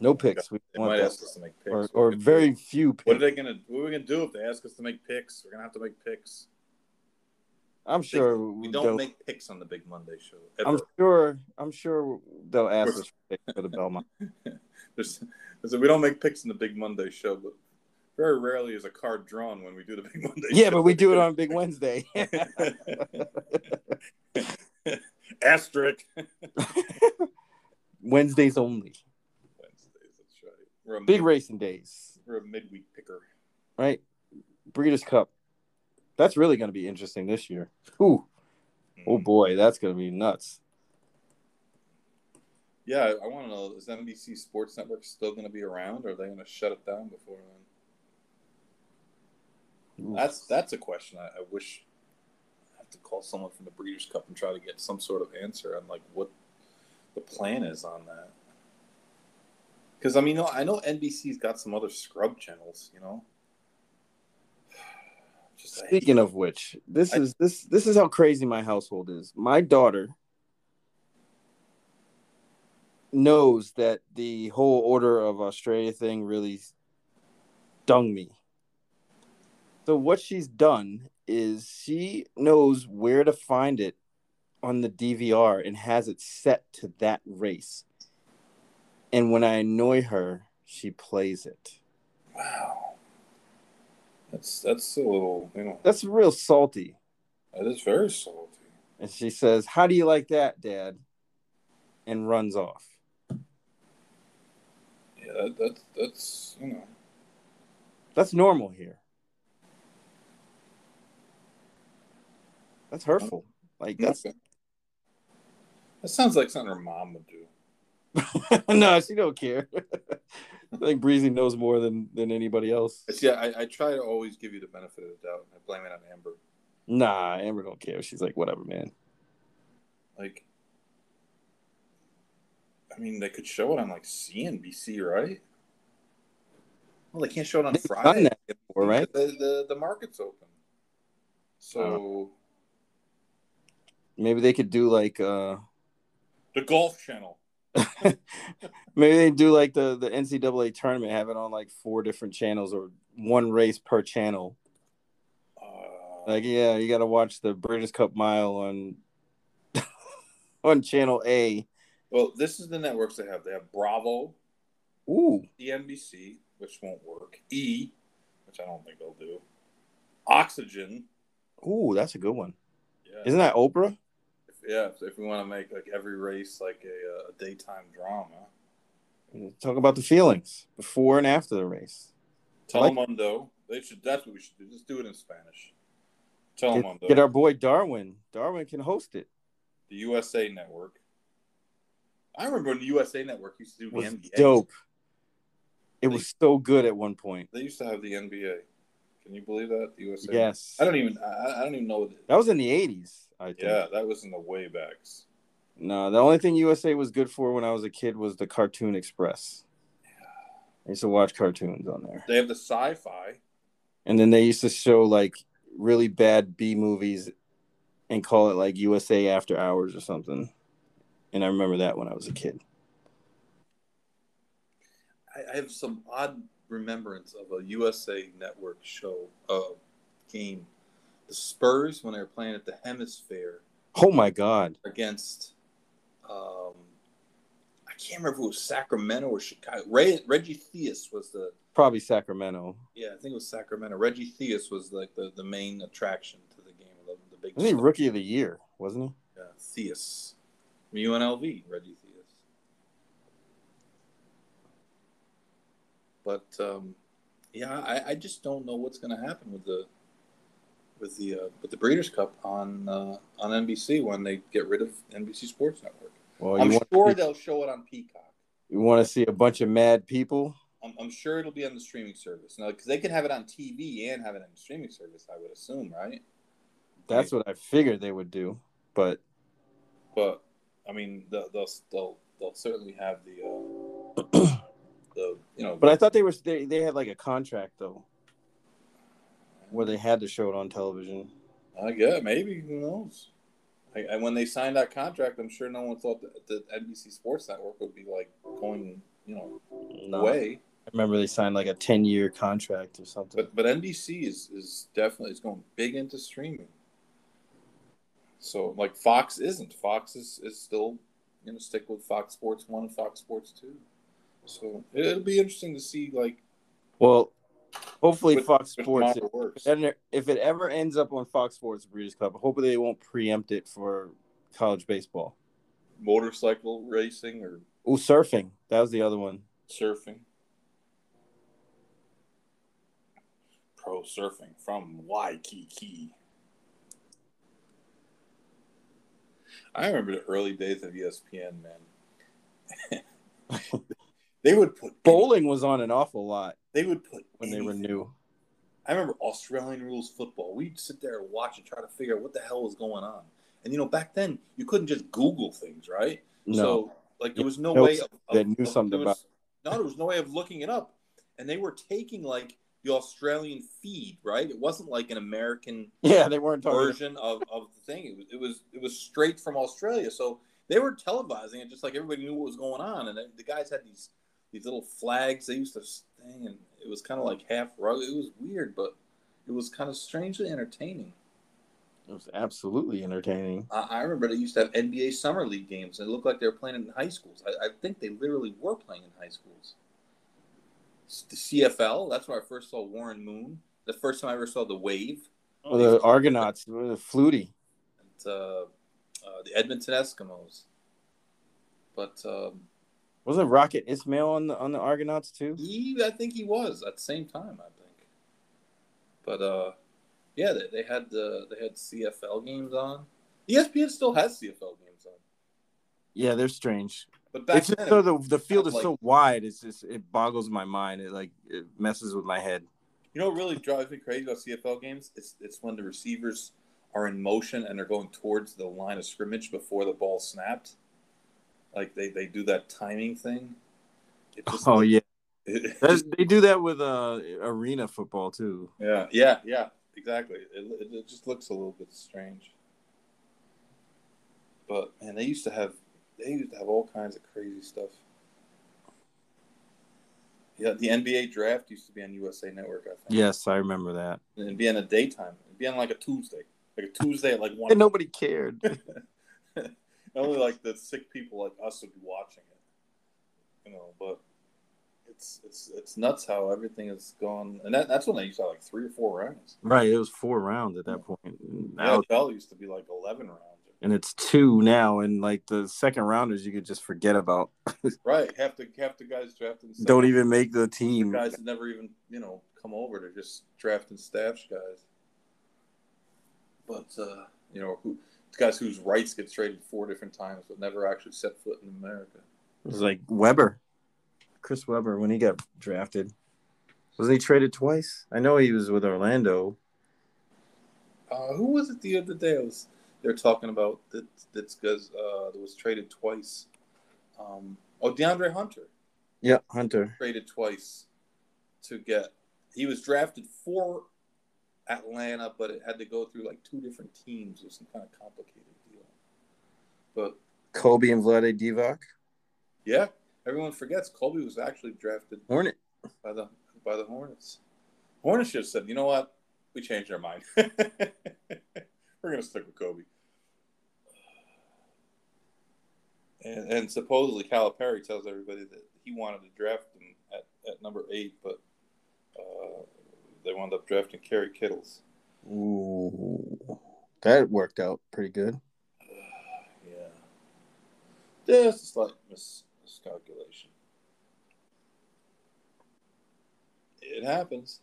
no picks we They want might ask us to make picks. or, or very do? few picks. What are they gonna? What are we gonna do if they ask us to make picks? We're gonna have to make picks. I'm sure We don't make picks on the Big Monday show. Ever. i'm sure i'm sure they'll ask us for the belmont There's, there's a- we don't make picks in the Big Monday show, but very rarely is a card drawn when we do the Big Monday. Yeah, show. but we do it on Big Wednesday. Asterisk. Wednesdays only. Wednesdays, that's right. Big mid- racing days, We're a midweek picker. right? Breeders' Cup. That's really going to be interesting this year. Ooh, oh mm. boy, that's going to be nuts. Yeah, I want to know: is NBC Sports Network still going to be around, or are they going to shut it down before then? Ooh. That's that's a question. I, I wish I have to call someone from the Breeders' Cup and try to get some sort of answer on like what the plan is on that. Because I mean, I know NBC's got some other scrub channels, you know. Just I hate- Speaking of which, this I- is this this is how crazy my household is. My daughter knows that the whole order of Australia thing really stung me. So what she's done is she knows where to find it on the DVR and has it set to that race. And when I annoy her, she plays it. wow, that's that's a little, you know, That's real salty. that is very salty. And she says, How do you like that, Dad? And runs off. Yeah, that, that that's you know, That's normal here. That's hurtful. Like that's. That sounds like something her mom would do. no, she don't care. I think Breezy knows more than than anybody else. Yeah, I, I try to always give you the benefit of the doubt. I blame it on Amber. Nah, Amber don't care. She's like, whatever, man. Like, I mean, they could show it on like CNBC, right? Well, they can't show it on They've done Friday. that before, right? The, the the market's open. So Maybe they could do like uh the Golf Channel. maybe they do like the the NCAA tournament, have it on like four different channels or one race per channel. Uh, Like, yeah, you got to watch the Breeders' Cup Mile on on channel A. well, this is the networks they have. They have Bravo, Ooh, CNBC, which won't work. E, which I don't think they'll do. Oxygen. ooh, that's a good one. Yeah. Isn't that Oprah? Yeah, if, if we want to make like every race like a, uh, a daytime drama. Talk about the feelings before and after the race. Like- Telemundo. They should. That's what we should do. Just do it in Spanish. Get, Telemundo. get our boy Darwin. Darwin can host it. the USA Network. I remember when the USA Network used to do It the was NBA. dope. It was so good at one point. They used to have the NBA. Can you believe that? The USA. Yes, I don't even. I, I don't even know. What that was in the '80s. I think. yeah, that was in the waybacks. No, the only thing USA was good for when I was a kid was the Cartoon Express. I used to watch cartoons on there. They have the sci-fi. And then they used to show like really bad B movies and call it like USA After Hours or something. And I remember that when I was a kid. I have some odd remembrance of a USA Network show uh, game. The Spurs when they were playing at the HemisFair Oh my God. against. Um, I can't remember if it was Sacramento or Chicago. Ray, Reggie Theus was the Probably Sacramento. yeah, I think it was Sacramento. Reggie Theus was like the, the main attraction to the game, the, the big. Wasn't he rookie of the year, wasn't he? Yeah, Theus, from UNLV, Reggie Theus. But um, yeah, I, I just don't know what's going to happen with the with the uh, with the Breeders' Cup on uh, on NBC when they get rid of NBC Sports Network. Well, I'm sure they'll show it on Peacock. you want to see a bunch of mad people? I'm, I'm sure it'll be on the streaming service now because they can have it on TV and have it on the streaming service. I would assume, right? That's what I figured they would do. But But I mean, they'll they'll they'll, they'll certainly have the uh, the you know. but I thought they were they, they had like a contract though, where they had to show it on television. Uh, I guess maybe who knows. I, I, when they signed that contract, I'm sure no one thought that the NBC Sports Network would be like going, you know, No. away. I remember they signed like a ten year contract or something. But but NBC is is definitely is going big into streaming. So like Fox isn't. Fox is is still you know stick with Fox Sports One and Fox Sports Two. So it, it'll be interesting to see like Well, Hopefully, With- Fox Sports. And if it ever ends up on Fox Sports Breeders' Cup, hopefully they won't preempt it for college baseball. Motorcycle racing or Oh, surfing. That was the other one. surfing. Pro surfing from Waikiki. I remember the early days of ESPN, man. they would put Bowling was on an awful lot They would put when they were new. I remember Australian rules football. We'd sit there and watch and try to figure out what the hell was going on. And you know, back then you couldn't just Google things, right? No. So like there was no way of, of- knew of- something was- No, there was no way of looking it up. And they were taking like the Australian feed, right? It wasn't like an American yeah, they weren't version of, of the thing. It was it was it was straight from Australia. So they were televising it just like everybody knew what was going on. And the guys had these these little flags they used to sting, and it was kind of like half rug. It was weird, but it was kind of strangely entertaining. It was absolutely entertaining. I, I remember they used to have NBA summer league games, and it looked like they were playing in high schools. I, I think they literally were playing in high schools. S- The CFL. That's where I first saw Warren Moon. The first time I ever saw the Wave. Oh, the Argonauts, the Flutie. and, uh, uh, the Edmonton Eskimos. But um, Wasn't Rocket Ismail on the on the Argonauts too? he, I think he was at the same time. I think. But uh, yeah, they, they had the they had CFL games on. E ESPN still has CFL games on. Yeah, they're strange. But back it's just so the the field is like- so wide. It's just it boggles my mind. It like it messes with my head. you know what really drives me crazy about CFL games? It's it's when the receivers are in motion and they're going towards the line of scrimmage before the ball snapped. Like they, they do that timing thing. Just- Oh yeah, it- That's- they do that with uh arena football too. Yeah, yeah, yeah, exactly. It, it, it just looks a little bit strange. But man, they used to have they used to have all kinds of crazy stuff. Yeah, the NBA draft used to be on USA Network. I think. Yes, I remember that. and it'd be on a daytime. It'd be on like a Tuesday, like a Tuesday at like one. And nobody cared. Only like the sick people like us would be watching it, you know. But it's it's it's nuts how everything is gone, and that, that's when they used to have like three or four rounds. right, it was four rounds at that point. Now NFL used to be like eleven rounds. and it's two now, and like the second rounders, you could just forget about. Right, half the half the guys drafting Don't even make the team. guys that never even you know come over. They're just drafting stash guys. But uh, you know, who, guys whose rights get traded four different times but never actually set foot in America. It was like Webber, Chris Webber, when he got drafted. Wasn't he traded twice? I know he was with Orlando. Uh, who was it the other day? I was they're talking about that that's because uh, that was traded twice. Um, oh, DeAndre Hunter Yeah, Hunter. traded twice to get. He was drafted for Atlanta, but it had to go through like two different teams. It was some kind of complicated deal. But Kobe and Vlade Divac. yeah, everyone forgets Kobe was actually drafted Hornet. by the by the Hornets. Hornets just said, you know what? We changed our mind. We're gonna stick with Kobe. And, and supposedly Calipari tells everybody that he wanted to draft him at, at number eight, but uh, they wound up drafting Kerry Kittles. Ooh, that worked out pretty good. yeah. Just a slight mis- miscalculation. It happens.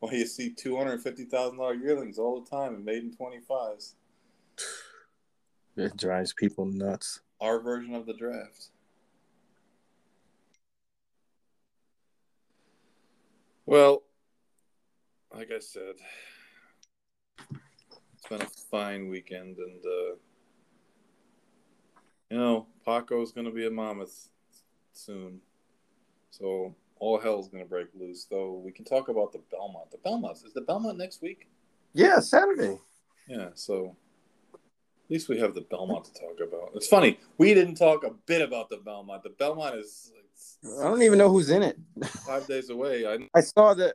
Why you see two hundred fifty thousand dollar yearlings all the time and maiden twenty fives. It drives people nuts. Our version of the draft. Well, like I said, it's been a fine weekend, and uh, you know, Paco's going to be a mammoth soon, so all hell's going to break loose. Though we can talk about the Belmont. The Belmont is the Belmont next week. Yeah, Saturday. Yeah, so at least we have the Belmont to talk about. It's funny we didn't talk a bit about the Belmont. The Belmont is I don't even know who's in it. five days away. I, I saw that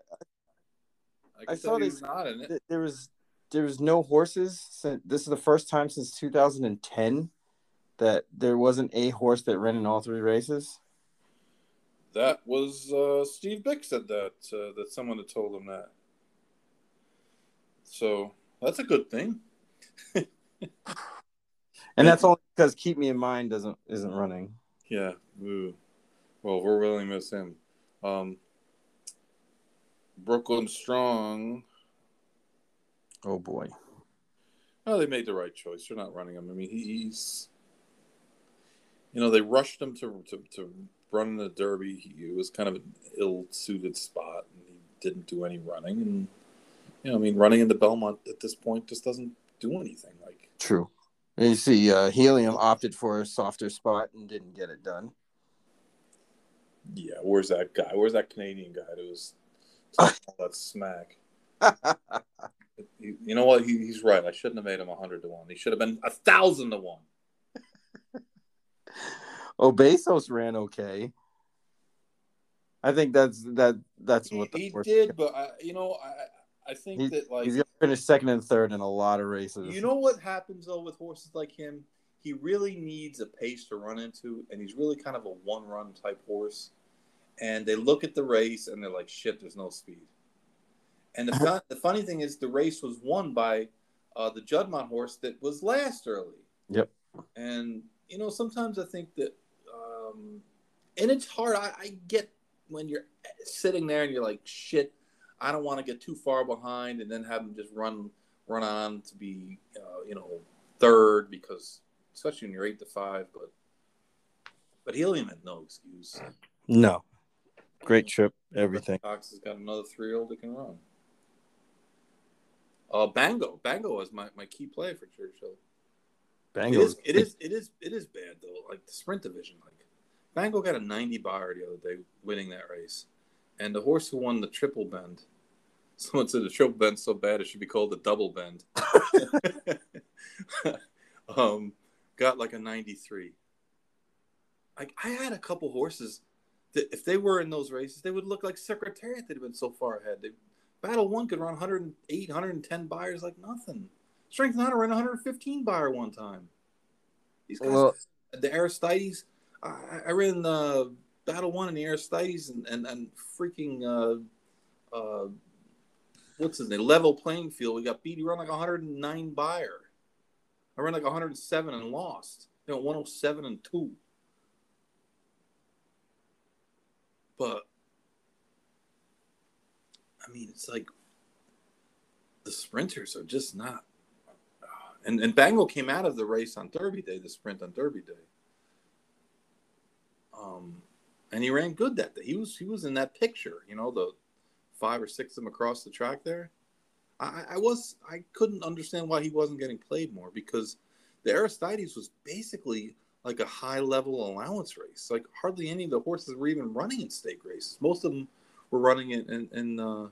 I, I saw saw he this- not in it. th- there was there was no horses. Since, this is the first time since 2010 that there wasn't a horse that ran in all three races. that was uh, Steve Byk said that uh, that someone had told him that. So that's a good thing. and that's only because Keep Me in Mind doesn't isn't running. Yeah. Ooh. Well, we're really miss him. Um, Brooklyn Strong. Oh boy. Oh, they made the right choice. They're not running him. I mean, he's, you know, they rushed him to to, to run in the Derby. He, it was kind of an ill-suited spot, and he didn't do any running. And you know, I mean, running into Belmont at this point just doesn't do anything. Like true. You see, uh, Helium opted for a softer spot and didn't get it done. Yeah, where's that guy? Where's that Canadian guy that was all that smack? you know what? He, he's right. I shouldn't have made him a hundred to one. He should have been a thousand to one. oh, Bezos ran okay. I think that's that. That's what he, he did. But I, you know, I I think he, that like he's gonna finish second and third in a lot of races. You know what happens though with horses like him? He really needs a pace to run into, and he's really kind of a one-run type horse. And they look at the race and they're like, "Shit, there's no speed." And the, fun, the funny thing is, the race was won by uh, the Juddmonte horse that was last early. Yep. And you know, sometimes I think that, um, and it's hard. I, I get when you're sitting there and you're like, "Shit, I don't want to get too far behind," and then have them just run run on to be, uh, you know, third because, especially when you're eight to five. But but Helium had no excuse. No. Great trip, everything. Cox has got another three year old that can run. Uh, Bango, Bango is my, my key play for Churchill. Bango, it is, it is it is it is bad though. Like the sprint division, like Bango got a ninety bar the other day, winning that race, and the horse who won the triple bend. Someone said the triple bend so bad it should be called the double bend. um, got like a ninety three. Like I had a couple horses that if they were in those races, they would look like Secretariat. They'd have been so far ahead. They Battle One could run 108, 110 Beyers like nothing. Strength Nine ran 115 Beyer one time. These guys, well, the Aristides, I, I ran the Battle One and the Aristides and, and, and freaking, uh, uh, what's his name? Level playing field. We got beat. He ran like 109 Beyer. I ran like 107 and lost. You know, 107 and 2. But I mean, it's like the sprinters are just not. And and Bango came out of the race on Derby Day, the sprint on Derby Day. Um, and he ran good that day. He was he was in that picture, you know, the five or six of them across the track there. I, I was I couldn't understand why he wasn't getting played more because the Aristides was basically like a high level allowance race. Like hardly any of the horses were even running in stake races. Most of them were running in in in, uh,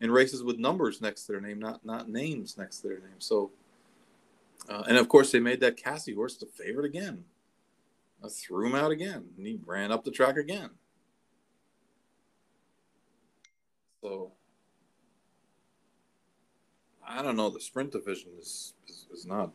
in races with numbers next to their name, not not names next to their name. So, uh, and of course, they made that Cassie horse the favorite again. I threw him out again, and he ran up the track again. So, I don't know. The sprint division is is, is not